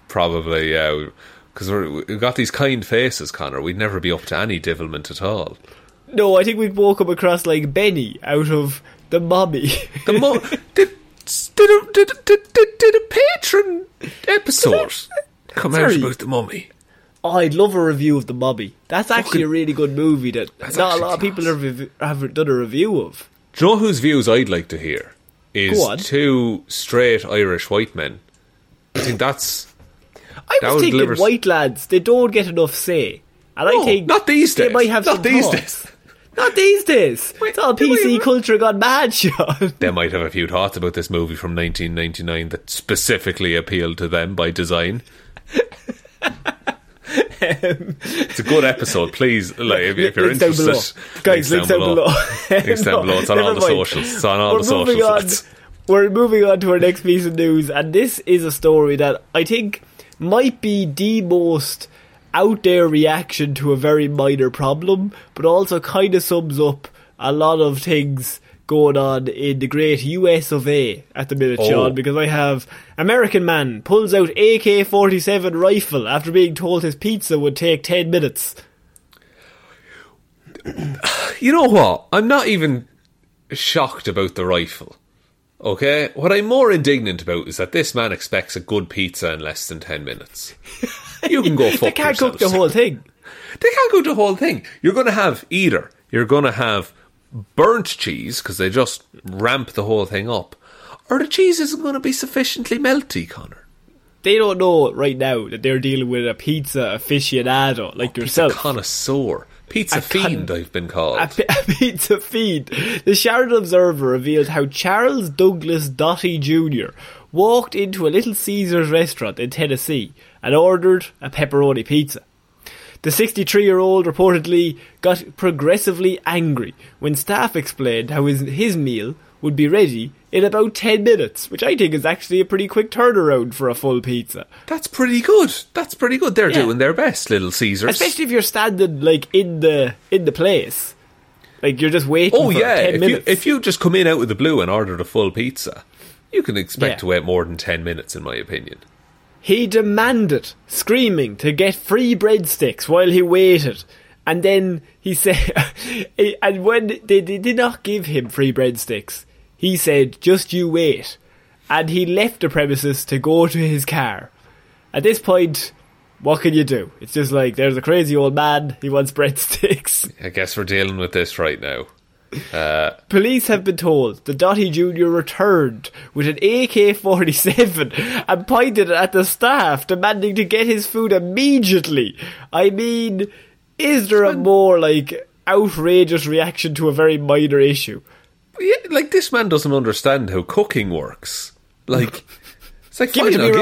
Probably, yeah, because we've got these kind faces, Connor. We'd never be up to any devilment at all. No, I think we'd walk come across like Benny out of the mummy. The mo- did, did, a, did, did, did, did a Patreon episode come out Sorry. about the mummy? oh, I'd love a review of the mummy. That's actually Fucking- a really good movie that not a actually lot of people class. have, have done a review of. Do you know whose views I'd like to hear? Is Go on. two straight Irish white men. I think that's I That was would thinking deliver white lads, they don't get enough say. And I No, think not these they days. might have Not some these thoughts. days. Not these days. it's all they might PC have- culture gone mad, Shaun. they might have a few thoughts about this movie from 1999 that specifically appealed to them by design. it's a good episode. Please, like, if, if you're links down interested, below. Guys, links down below. links down below. It's on all the mind. socials. It's on all We're the moving social on- We're moving on to our next piece of news, and this is a story that I think might be the most out there reaction to a very minor problem, but also kind of sums up a lot of things going on in the great US of A at the minute, Oh. Shaun, because I have American man pulls out AK 47 rifle after being told his pizza would take 10 minutes. You know what? I'm not even shocked about the rifle. Okay? What I'm more indignant about is that this man expects a good pizza in less than 10 minutes. You can go fuck they can't cook the whole thing. They can't cook the whole thing. You're going to have either you're going to have burnt cheese because they just ramp the whole thing up, or the cheese isn't going to be sufficiently melty, Connor. They don't know right now that they're dealing with a pizza aficionado like Pizza yourself. connoisseur, pizza con- fiend. I've been called. a, a pizza feed. The Sheridan Observer revealed how Charles Douglas Dotty Jr. walked into a Little Caesars restaurant in Tennessee and ordered a pepperoni pizza. The 63 year old reportedly got progressively angry when staff explained how his, his meal would be ready in about 10 minutes, which I think is actually a pretty quick turnaround for a full pizza. That's pretty good. That's pretty good. They're Yeah. doing their best, Little Caesars. Especially if you're standing like in the in the place. Like you're just waiting oh for yeah, 10 if minutes. you if you just come in out of the blue and ordered a full pizza, you can expect Yeah. to wait more than ten minutes, in my opinion. He demanded, screaming, to get free breadsticks while he waited. And then he said, and when they, they did not give him free breadsticks, he said, just you wait. And he left the premises to go to his car. At this point, what can you do? It's just like, there's a crazy old man, he wants breadsticks. I guess we're dealing with this right now. Uh, Police have been told that Dottie Jr. returned with an AK 47 and pointed it at the staff, demanding to get his food immediately. I mean, is there a more, like, outrageous reaction to a very minor issue? Yeah, like this man doesn't understand how cooking works. Like, it's like Give fine, I'll give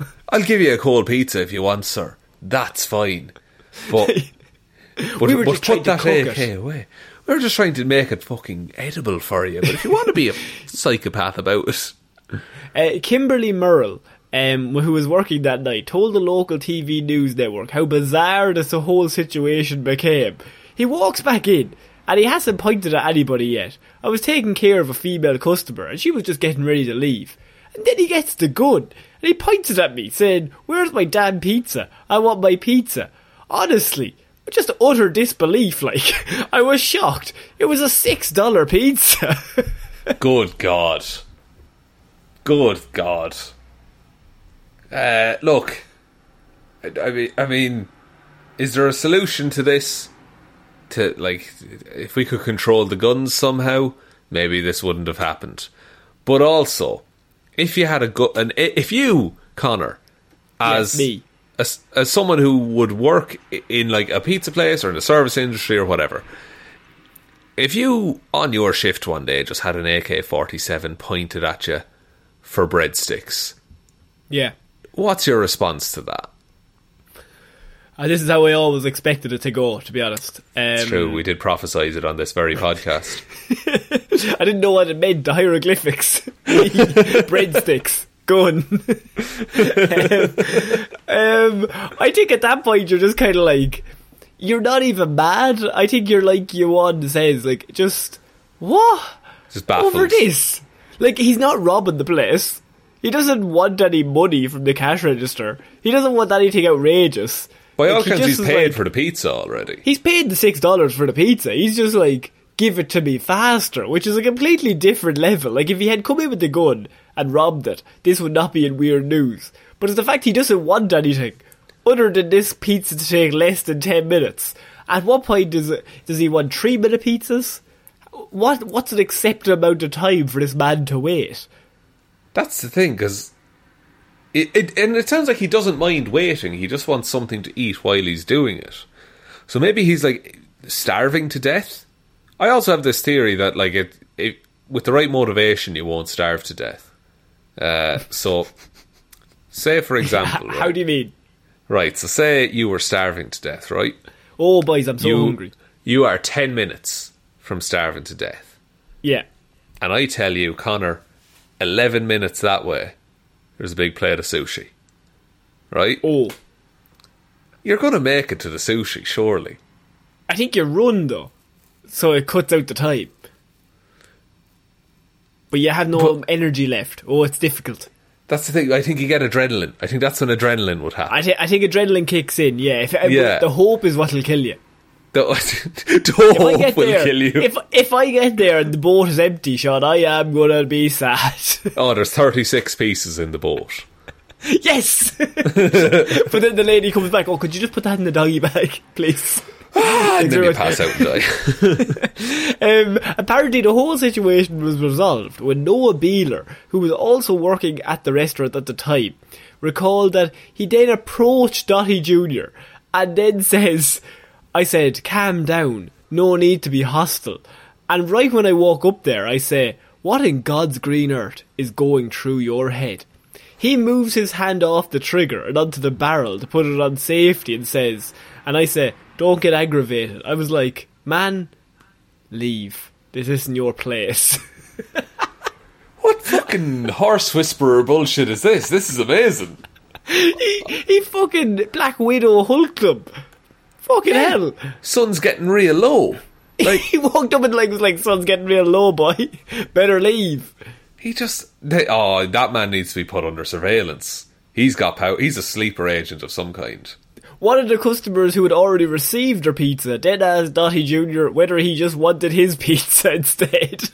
you, I'll give you a cold pizza if you want, sir. That's fine, but but, We were but just trying put to that AK it. away. We are just trying to make it fucking edible for you. But if you want to be a psychopath about it, Uh, Kimberly Merrill, um, who was working that night, told the local TV news network how bizarre this whole situation became. He walks back in, and he hasn't pointed at anybody yet. I was taking care of a female customer, and she was just getting ready to leave. And then he gets the gun, and he points it at me, saying, Where's my damn pizza? I want my pizza. Honestly, just utter disbelief, like. I was shocked. It was a $6 pizza. good God, good God. Uh, look, I mean, I mean, is there a solution to this? To like, if we could control the guns somehow, maybe this wouldn't have happened. But also, if you had a gun, and if you, Connor, as me. as, as someone who would work in like a pizza place or in the service industry or whatever, if you on your shift one day just had an AK forty seven pointed at you for breadsticks, yeah. what's your response to that? And this is how I always expected it to go, to be honest. Um, It's true, we did prophesize it on this very podcast. I didn't know what it meant, the hieroglyphics. Breadsticks. Gun. um, um, I think at that point you're just kind of like, you're not even mad. I think you're like you want Yuan says, like, just, what? Just baffled. Over this? Like, he's not robbing the place. He doesn't want any money from the cash register. He doesn't want anything outrageous. By all accounts, he's paid like- for the pizza already. He's paid the six dollars for the pizza. He's just like, give it to me faster, which is a completely different level. Like if he had come in with the gun and robbed it, this would not be in weird news. But it's the fact he doesn't want anything other than this pizza to take less than ten minutes. At what point does it, does he want three minute pizzas? What what's an acceptable amount of time for this man to wait? That's the thing, because it, it and it sounds like he doesn't mind waiting. He just wants something to eat while he's doing it. So maybe he's like starving to death. I also have this theory that like it, it with the right motivation, you won't starve to death. Uh, so, say for example, How right, do you mean? right. So say you were starving to death, right? Oh boys, I'm so you hungry. you are ten minutes from starving to death. Yeah. And I tell you, Connor, 11 minutes that way, there's a big plate of sushi. Right? Oh. You're going to make it to the sushi, surely. I think you run though, so it cuts out the time. But you have no energy left. Oh, it's difficult. That's the thing. I think you get adrenaline. I think that's when adrenaline would happen. I, th- I think adrenaline kicks in. Yeah, if, uh, Yeah. the hope is what'll kill you. The If I hope get will there, kill you. if if I get there and the boat is empty, Shaun, I am gonna be sad. oh, there's 36 pieces in the boat. yes. but then the lady comes back. Oh, could you just put that in the doggy bag, please? And then you pass out and die. Um, apparently, the whole situation was resolved when Noah Beeler, who was also working at the restaurant at the time, recalled that he then approached Dottie Jr. and then says, I said, calm down, no need to be hostile. And right when I walk up there, I say, what in God's green earth is going through your head? He moves his hand off the trigger and onto the barrel to put it on safety and says, and I say, don't get aggravated. I was like, man, leave. This isn't your place. what fucking horse whisperer bullshit is this? This is amazing. he, he fucking Black Widow Hulk him. Fucking hell. Sun's getting real low. Like, he walked up and like was like, "Sun's getting real low, boy. Better leave." he just. They, oh, that man needs to be put under surveillance. He's got power. He's a sleeper agent of some kind. One of the customers who had already received their pizza then asked Dottie Jr. whether he just wanted his pizza instead.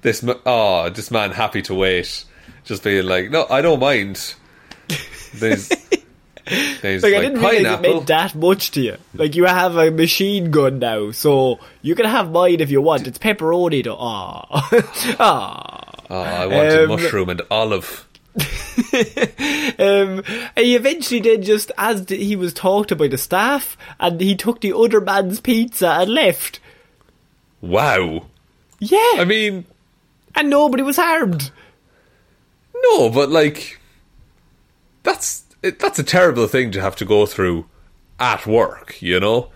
this ma- oh this man happy to wait just being like no i don't mind there's Like, like, I didn't realize it meant that much to you. Like you have a machine gun now, so you can have mine if you want. It's pepperoni though. Ah, ah. Oh, I wanted Um, mushroom and olive. Um, and he eventually did just as he was talked to by the staff, and he took the other man's pizza and left. Wow. Yeah, I mean, and nobody was harmed. no, but like, that's it, that's a terrible thing to have to go through at work, you know,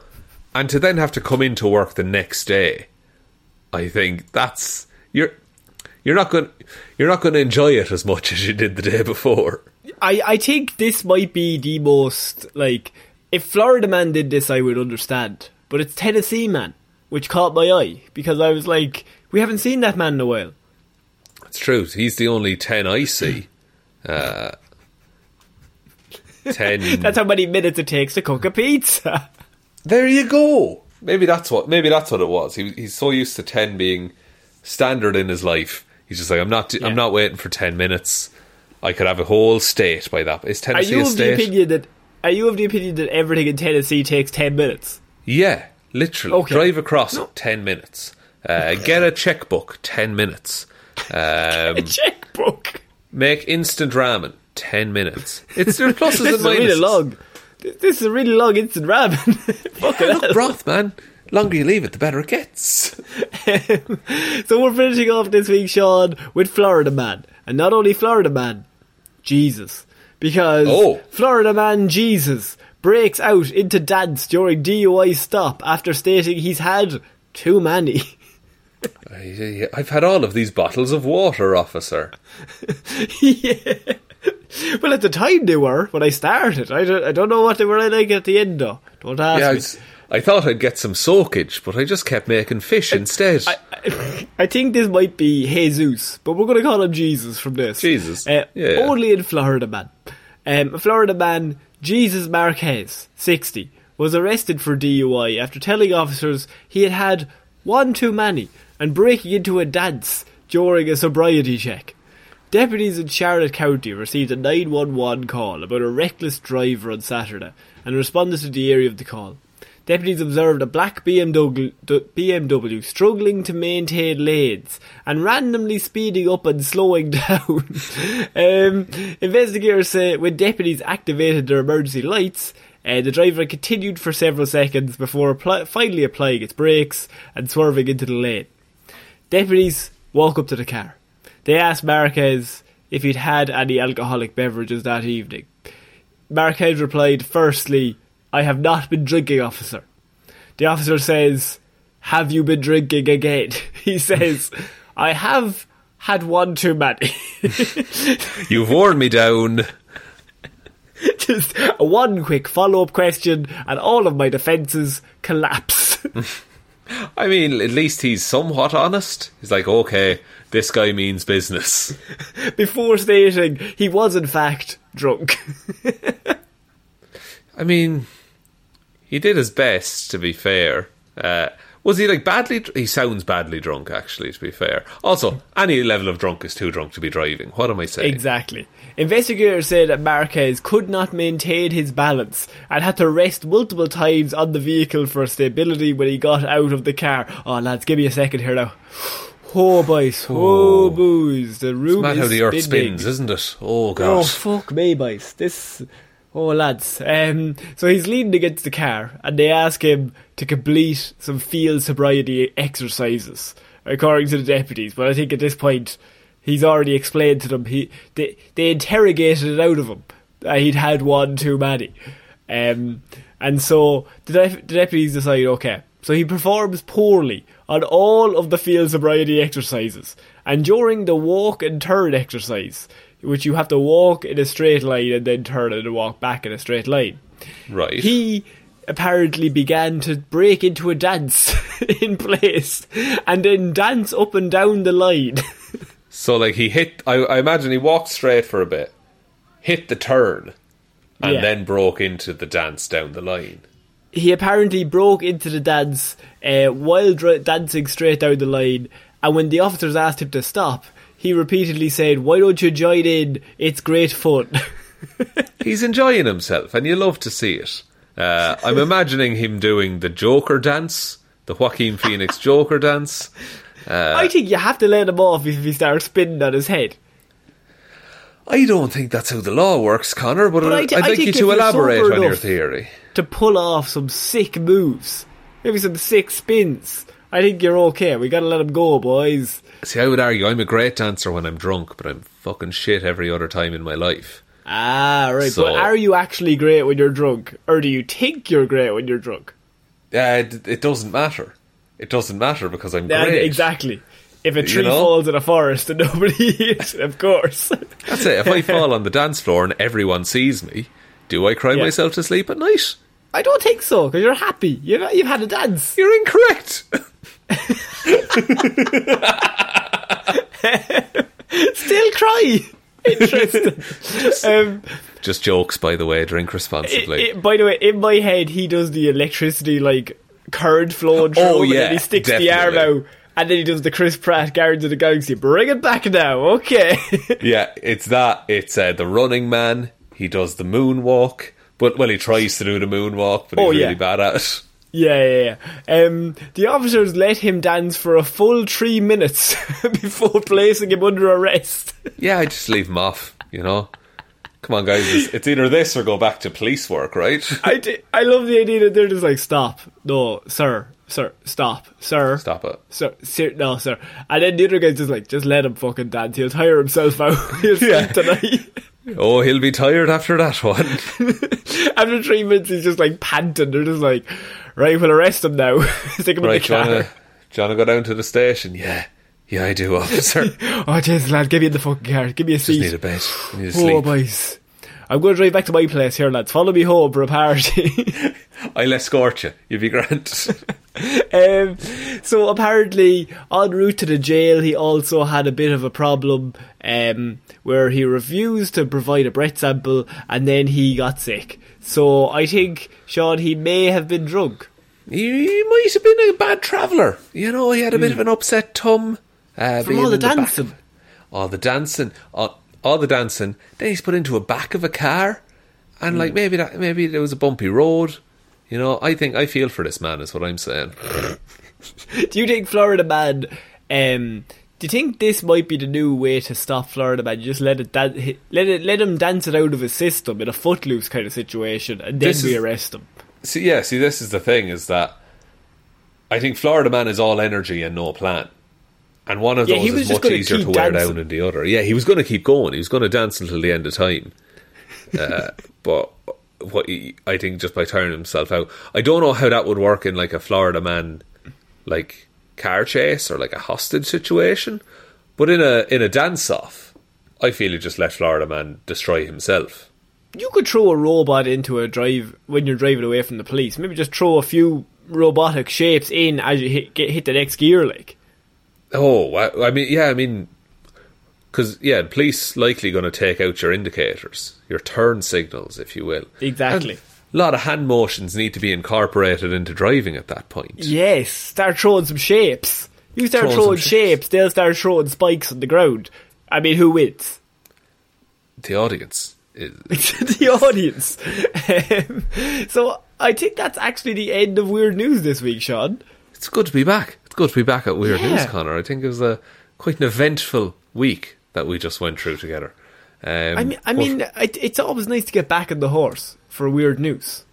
and to then have to come into work the next day. I think that's you're you're not going you're not going to enjoy it as much as you did the day before. I, I think this might be the most like if Florida man did this I would understand. But it's Tennessee man, which caught my eye because I was like, we haven't seen that man in a while. It's true. He's the only ten I see. Uh, ten. That's how many minutes it takes to cook a pizza. There you go. Maybe that's what. Maybe that's what it was. He, he's so used to ten being standard in his life. He's just like, I'm not. Yeah. I'm not waiting for ten minutes. I could have a whole state by that. Is Are Tennessee you a of the opinion that are you of the opinion that everything in Tennessee takes ten minutes? Yeah, literally. Okay. Drive across ten minutes. Uh, get a checkbook. Ten minutes. Um, A checkbook. make instant ramen. Ten minutes. It's pluses This and is a really minuses. long. This is a really long instant ramen. Fucking Yeah, look, broth, man. Longer you leave it, the better it gets. so we're finishing off this week, Shaun, with Florida Man. And not only Florida Man, Jesus. Because Oh. Florida Man Jesus breaks out into dance during DUI stop after stating he's had too many. I've had all of these bottles of water, officer. yeah. Well, at the time they were, when I started. I don't, I don't know what they were like at the end, though. Don't ask Yeah, I, me. I thought I'd get some soakage, but I just kept making fish instead. I think this might be Jesus, but we're going to call him Jesus from this. Jesus. Uh, Yeah, yeah. Only in Florida man. Um, Florida man Jesus Marquez, 60, was arrested for DUI after telling officers he had had one too many and breaking into a dance during a sobriety check. Deputies in Charlotte County received a 911 call about a reckless driver on Saturday and responded to the area of the call. Deputies observed a black BMW, struggling to maintain lanes and randomly speeding up and slowing down. um, investigators say when deputies activated their emergency lights, uh, the driver continued for several seconds before finally applying its brakes and swerving into the lane. Deputies walk up to the car. They ask Marquez if he'd had any alcoholic beverages that evening. Marquez replied, Firstly, I have not been drinking, officer. The officer says, Have you been drinking again? He says, I have had one too many. You've worn me down. Just one quick follow up question, and all of my defences collapse. I mean, at least he's somewhat honest. He's like, okay, this guy means business. Before stating he was in fact drunk. I mean, he did his best, to be fair. Uh, was he like badly? Dr- he sounds badly drunk, actually. To be fair. Also, any level of drunk is too drunk to be driving. What am I saying? Exactly. Investigators said that Marquez could not maintain his balance and had to rest multiple times on the vehicle for stability when he got out of the car. Oh, lads, give me a second here now. Oh, boys. Oh, boys. The room it's Mad how the earth spins, isn't it? Oh god. Oh, fuck me, boys. This. Oh, lads. Um, so he's leaning against the car, and they ask him to complete some field sobriety exercises, according to the deputies. But I think at this point, he's already explained to them. He they they interrogated it out of him. that he'd had one too many, um, and so the, def- the deputies decide, okay, so he performs poorly on all of the field sobriety exercises, and during the walk and turn exercise, which you have to walk in a straight line and then turn and walk back in a straight line. right. He apparently began to break into a dance in place and then dance up and down the line. so like he hit. I, I imagine he walked straight for a bit, hit the turn, and Yeah. then broke into the dance down the line. He apparently broke into the dance uh, while dr- dancing straight down the line, and when the officers asked him to stop, he repeatedly said, "Why don't you join in? It's great fun." he's enjoying himself, and you love to see it. Uh, I'm imagining him doing the Joker dance, the Joaquin Phoenix Joker dance. I think you have to let him off if he starts spinning on his head. I don't think that's how the law works, Connor, but, But I I, I like think you to elaborate on your theory. To pull off some sick moves, maybe some sick spins. I think you're okay. We gotta let him go, boys. See, I would argue I'm a great dancer when I'm drunk, but I'm fucking shit every other time in my life. Ah, right. So- but are you actually great when you're drunk, or do you think you're great when you're drunk? Uh, it, it doesn't matter. It doesn't matter because I'm Yeah, great. exactly. If a You tree know? falls in a forest and nobody hears it, of course. That's it. If I fall on the dance floor and everyone sees me, do I cry Yeah. myself to sleep at night? I don't think so, because you're happy. You've, you've had a dance. You're incorrect. Still cry. Interesting. um, Just jokes, by the way. Drink responsibly. i- by the way, in my head, he does the electricity, like, current flowing through Oh, and yeah, then he sticks the arm out, and then he does the Chris Pratt Guardians of the Galaxy. Bring it back now, okay. yeah, it's that. It's uh, the running man. He does the moonwalk. But, well, he tries to do the moonwalk, but he's Oh, really bad at it. Yeah, yeah, yeah. Um, the officers let him dance for a full three minutes before placing him under arrest. Yeah, I just leave him off, you know? Come on, guys. It's, it's either this or go back to police work, right? I love the idea that they're just like, stop, no, sir, sir, stop, sir. Stop it. Sir, sir, no, sir. And then the other guy's just like, just let him fucking dance. He'll tire himself out. He'll Yeah. tonight. Oh, he'll be tired after that one. After three minutes, he's just like panting. They're just like, right, we'll arrest him now. Stick him right, in the car. John, John, go down to the station. Yeah, yeah, I do, officer. Oh, Jesus, lad, give me in the fucking car. Give me a Just seat. need a bed. I need to Oh, boys. I'm going to drive back to my place here, lads. Follow me home for a party. I'll escort you. You'll be grand. um, so apparently, en route to the jail, he also had a bit of a problem um, where he refused to provide a breath sample, and then he got sick. So I think Shaun, he may have been drunk. he, he might have been a bad traveller. You know, he had a bit of an upset tum. Uh, From all the dancing. of- all the dancing. All, all the dancing. Then he's put into a back of a car. And, like, maybe that, maybe there was a bumpy road. You know, I think, I feel for this man, is what I'm saying. Do you think Florida Man? Um, do you think this might be the new way to stop Florida Man? You just let it dan- let it let him dance it out of his system in a footloose kind of situation, and then This we is- arrest him. See, yeah, see, this is the thing is that I think Florida Man is all energy and no plan. And one of Yeah, he those was is much easier to wear dancing. down than the other. Yeah, he was going to keep going. He was going to dance until the end of time. Uh, but what he, I think just by tiring himself out, I don't know how that would work in like a Florida Man, like car chase or like a hostage situation. But in a in a dance off, I feel you just let Florida Man destroy himself. You could throw a robot into a drive when you're driving away from the police. Maybe just throw a few robotic shapes in as you hit get, hit the next gear, like. Oh, I, I mean, yeah, I mean, because yeah, police likely going to take out your indicators, your turn signals, if you will. Exactly. And a lot of hand motions need to be incorporated into driving at that point. Yes, start throwing some shapes. You start Throwing throwing some shapes, they'll start throwing spikes on the ground. I mean, who wins? The audience the audience. Um, so I think that's actually the end of weird news this week, Shaun. It's good to be back. It's good to be back at Weird Yeah. News, Connor. I think it was a quite an eventful week that we just went through together. Um, I mean, I mean, it, it's always nice to get back on the horse for weird news.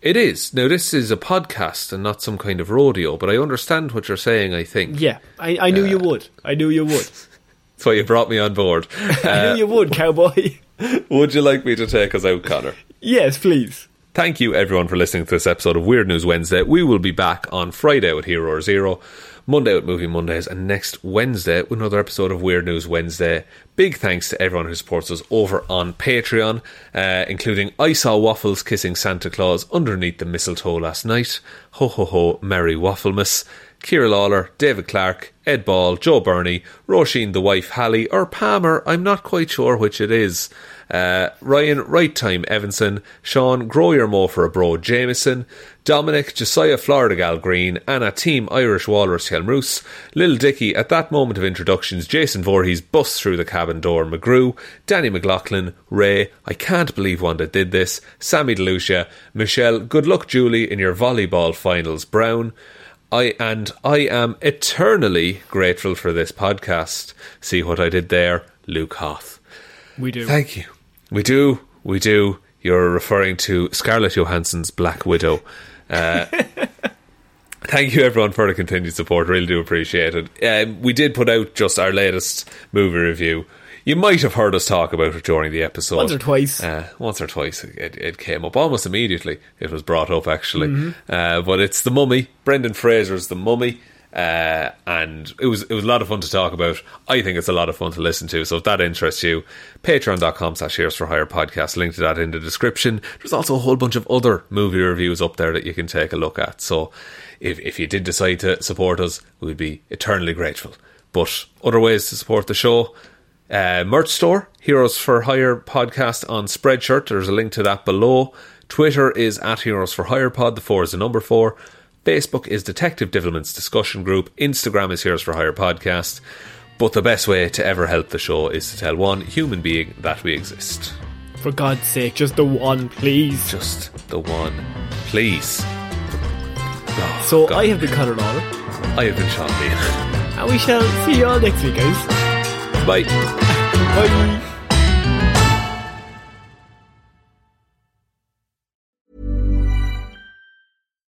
it is now. This is a podcast and not some kind of rodeo, but I understand what you're saying. I think Yeah, I, I knew you would. I knew you would. that's why you brought me on board. I knew you would, cowboy. Would you like me to take us out, Connor? yes, please. Thank you, everyone, for listening to this episode of Weird News Wednesday. We will be back on Friday with Hero or Zero, Monday with Movie Mondays, and next Wednesday with another episode of Weird News Wednesday. Big thanks to everyone who supports us over on Patreon, uh, including I Saw Waffles kissing Santa Claus underneath the mistletoe last night. Ho ho ho, Merry Wafflemas. Ciara Lawler, David Clarke, Ed Ball, Joe Bernie, Róisín the wife Hally, or Palmer, I'm not quite sure which it is. Uh, Ryan Right Time Evanson, Shaun Grow Your Mo for a Bro Jamieson, Dominic Jessiah Floridagal Green, Anna Team Irish Walrus Hjelmroos, Lil Dicky at that moment of introductions, Jason Voorhees busts through the cabin door, McGrew, Danny McLaughlin, Ray, I can't believe Wanda did this, Sammy DeLucia, Michelle, good luck Julie in your volleyball finals, Browne, I and I am eternally grateful for this podcast. See what I did there, Luke Hoth. We do. Thank you. We do. We do. You're referring to Scarlett Johansson's Black Widow. Uh, thank you, everyone, for the continued support. Really do appreciate it. Um, we did put out just our latest movie review. You might have heard us talk about it during the episode. Once or twice. Uh, once or twice. It, it came up almost immediately. It was brought up, actually. Mm-hmm. Uh, but it's The Mummy. Brendan Fraser's The Mummy. Uh, and it was it was a lot of fun to talk about. I think it's a lot of fun to listen to. So if that interests you, patreon.com slash heroes for hire podcast, link to that in the description. There's also a whole bunch of other movie reviews up there that you can take a look at. So if, if you did decide to support us, we'd be eternally grateful. But other ways to support the show, uh, merch store, Heroes for Hire podcast on Spreadshirt. There's a link to that below. Twitter is at Heroes for Hire Pod. The four is the number four. Facebook is Detective Divilment's discussion group. Instagram is Heroes for Hire podcast. But the best way to ever help the show is to tell one human being that we exist. For God's sake, just the one, please. Just the one, please. Oh, So God. I have been Connor Lawler, I have been Sean Bean. and we shall see you all next week, guys. Bye. Bye.